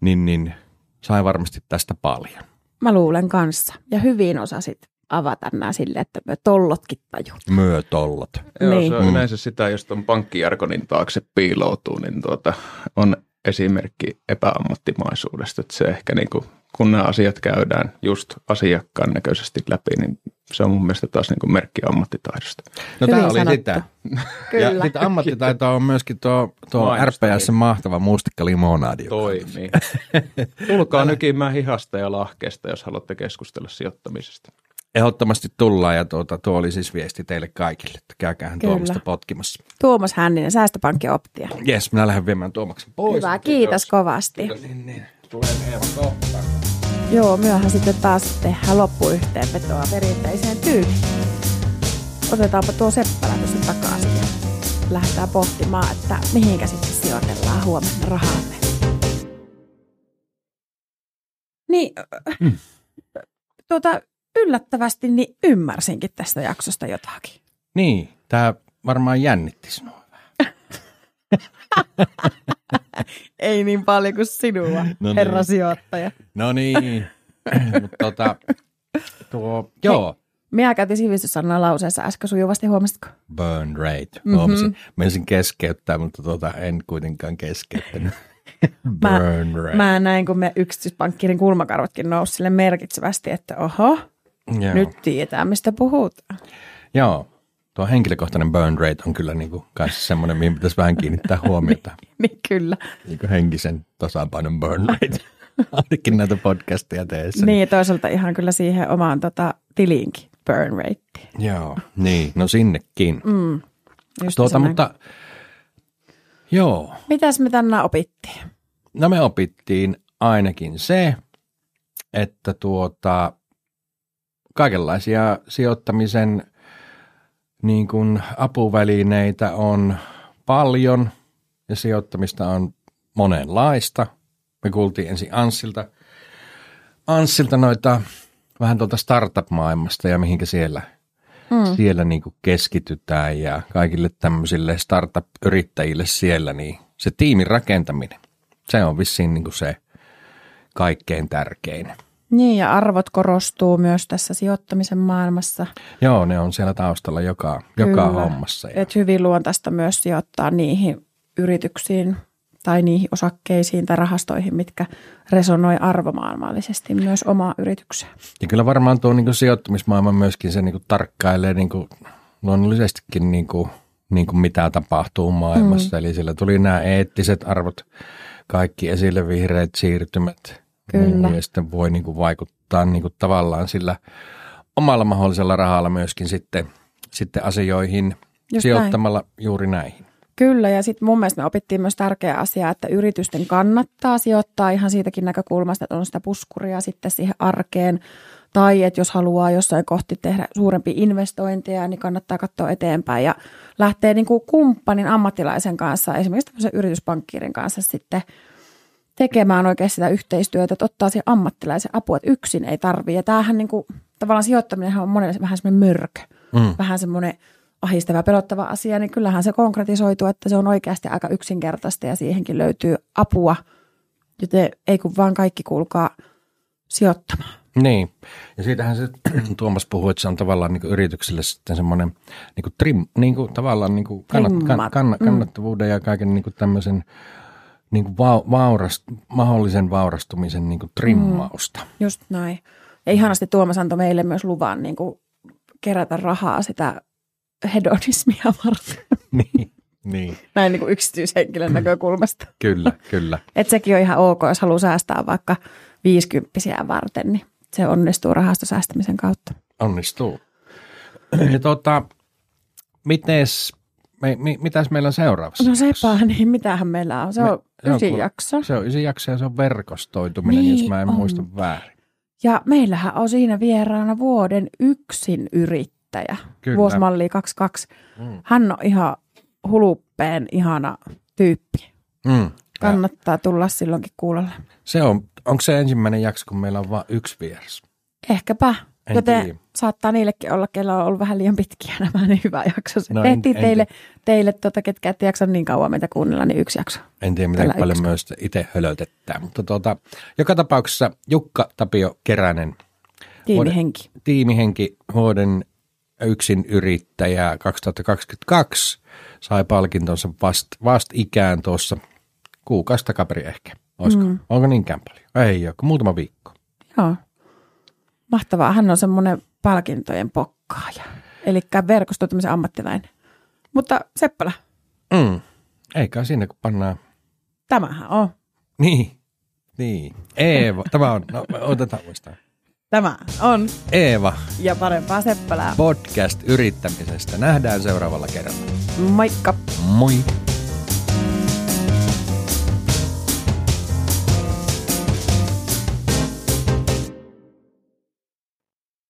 niin, niin sai varmasti tästä paljon. Mä luulen kanssa. Ja hyvin osasit avata nämä sille, että me tollotkin tajuu. Myötollot. Joo, Niin. se on Mm. yleensä sitä, jos tuon pankkijargonin taakse piiloutuu, niin tuota, on esimerkki epäammattimaisuudesta. Että se ehkä niin kuin, kun nämä asiat käydään just asiakkaan näköisesti läpi, niin se on mun mielestä taas niin kuin merkki ammattitaidosta. No Hyvin tämä oli sanottu. sitä. Kyllä. Ja sitten ammattitaito on myöskin tuo, tuo. RPS mahtava mustikkalimonaadi. joka on Toimii. Tulkaa nykimään hihasta ja lahkeesta, jos haluatte keskustella sijoittamisesta. Ehdottomasti tullaan ja tuota, tuo oli siis viesti teille kaikille, että käykäähän Kyllä. Tuomasta potkimassa. Tuomas Hänninen, Säästöpankki Optia. Jes, minä lähden viemään Tuomaksen pois. Hyvä, kiitos kovasti. Niin, niin. Tulee Eeva kohtaan. Joo, myöhän sitten taas tehdään loppuyhteenvetoa perinteiseen tyyliin. Otetaanpa tuo Seppälä tuossa takaisin ja lähdetään pohtimaan, että mihinkä sitten sijoitellaan huomenna rahamme. Niin, mm. tuota, yllättävästi niin ymmärsinkin tästä jaksosta jotakin. Niin, tämä varmaan jännitti sinua. Ei niin paljon kuin sinua, niin. herra sijoittaja. No niin, mutta tota, tuo, joo, Minä käytin sivistyssanaa lauseessa äsken sujuvasti, huomasitko? burn rate. Mhm. Huomasin. Menisin keskeyttää, mutta tota, en kuitenkaan keskeyttänyt. Mä- burn rate. Mä näin, kun me yksityispankkirin kulmakarvatkin nousi sille merkitsevästi, että oho, joo. nyt tietää, mistä puhutaan. joo, tuo henkilökohtainen burn rate on kyllä niinku kanssa semmoinen, mihin pitäisi vähän kiinnittää huomiota. Niin kyllä. niinku henkisen tasapainon burn rate. Ainakin näitä podcasteja teessä. Niin, ja toisaalta ihan kyllä siihen omaan tota, tiliinkin burn rate. Joo, niin, no sinnekin. Mm, just tuota, mutta joo, Mitäs me tänään opittiin? no me opittiin ainakin se, että tuota, kaikenlaisia sijoittamisen niin kuin apuvälineitä on paljon ja sijoittamista on monenlaista. Me kuultiin ensin Anssilta, Anssilta noita vähän tuolta startup-maailmasta ja mihinkä siellä, mm. siellä niin kuin keskitytään ja kaikille tämmöisille startup-yrittäjille siellä, niin se tiimin rakentaminen, se on vissiin niin kuin se kaikkein tärkein. Niin, ja arvot korostuu myös tässä sijoittamisen maailmassa. Joo, ne on siellä taustalla joka, joka Kyllä. hommassa. Ja, Et hyvin luontaista myös sijoittaa niihin yrityksiin tai niihin osakkeisiin tai rahastoihin, mitkä resonoi arvomaailmallisesti myös omaa yritykseen. ja kyllä varmaan tuo niin sijoittamismaailma myöskin se niin kuin tarkkailee niin kuin luonnollisestikin niin kuin, niin kuin mitä tapahtuu maailmassa. Mm. Eli siellä tuli nämä eettiset arvot, kaikki esille vihreät siirtymät. Kyllä. Ja sitten voi niin kuin vaikuttaa niin kuin tavallaan sillä omalla mahdollisella rahalla myöskin sitten, sitten asioihin Just sijoittamalla juuri näihin. Kyllä, ja sitten mun mielestä me opittiin myös tärkeä asia, että yritysten kannattaa sijoittaa ihan siitäkin näkökulmasta, että on sitä puskuria sitten siihen arkeen. Tai että jos haluaa jossain kohti tehdä suurempi investointeja, niin kannattaa katsoa eteenpäin ja lähteä niin kuin kumppanin ammattilaisen kanssa, esimerkiksi tämmöisen yrityspankkiirin kanssa sitten tekemään oikein sitä yhteistyötä, että ottaa siihen ammattilaisen apua, että yksin ei tarvitse. Ja tämähän niin kuin, tavallaan sijoittaminen on monelle vähän semmoinen mörkö, mm. vähän semmoinen ahistava, pelottava asia, niin kyllähän se konkretisoituu, että se on oikeasti aika yksinkertaista ja siihenkin löytyy apua, joten ei kun vaan kaikki kuulkaa sijoittamaan. Niin, ja siitähän se Tuomas puhui, että se on tavallaan niin yritykselle sitten semmoinen niin kuin trim, niin kuin tavallaan niin kuin kannat, kann, kann, mm. kannattavuuden mm. ja kaiken niin kuin tämmöisen niin kuin va, vaurast, mahdollisen vaurastumisen niin kuin trimmausta. Mm, just näin. Ja ihanasti Tuomas antoi meille myös luvan niin kuin kerätä rahaa sitä hedonismia varten. niin, niin. Näin niin kuin yksityishenkilön näkökulmasta. kyllä, kyllä. Et sekin on ihan ok, jos haluaa säästää vaikka viisikymppisiä varten, niin se onnistuu rahastosäästämisen kautta. Onnistuu. Ja tuota, mites, me, mi, mitäs meillä on seuraavassa? No sepä, niin mitähän meillä on. Se me, on ysi jakso. Se on ysi jakso ja se on verkostoituminen, niin jos mä en on. muista väärin. Ja meillähän on siinä vieraana vuoden yksin yrittäjä, Kyllä. vuosimalli 22. Mm. Hän on ihan huluppeen ihana tyyppi. Mm. Kannattaa tulla silloinkin kuulolle. Se on, onko se ensimmäinen jakso, kun meillä on vain yksi vieras? Ehkäpä. En Joten tiedä. saattaa niillekin olla, kello on ollut vähän liian pitkiä nämä, niin hyvä jakso. No Tehtiin en, teille, en teille tota, ketkä ette jaksa niin kauan meitä kuunnella, niin yksi jakso. En tiedä, miten paljon yksi. myös itse hölötetään. Mutta tuota, joka tapauksessa Jukka Tapio Keränen. Tiimihenki. Vuoden, tiimihenki vuoden yksin yrittäjä 2022 sai palkintonsa vast, vast ikään tuossa kuukausi takaperi ehkä. Olisiko? Mm. Onko niinkään paljon? Ei ole, muutama viikko. Joo. Mahtavaa. Hän on semmoinen palkintojen pokkaaja. Eli verkostoitumisen ammattilainen. Mutta Seppälä. Mm. Eikä sinne, kun pannaan. Tämähän on. Niin. Niin. Eeva. Tämä on. No, otetaan muistaa. Tämä on Eeva ja parempaa Seppälää. Podcast yrittämisestä. Nähdään seuraavalla kerralla. Moikka. Moi.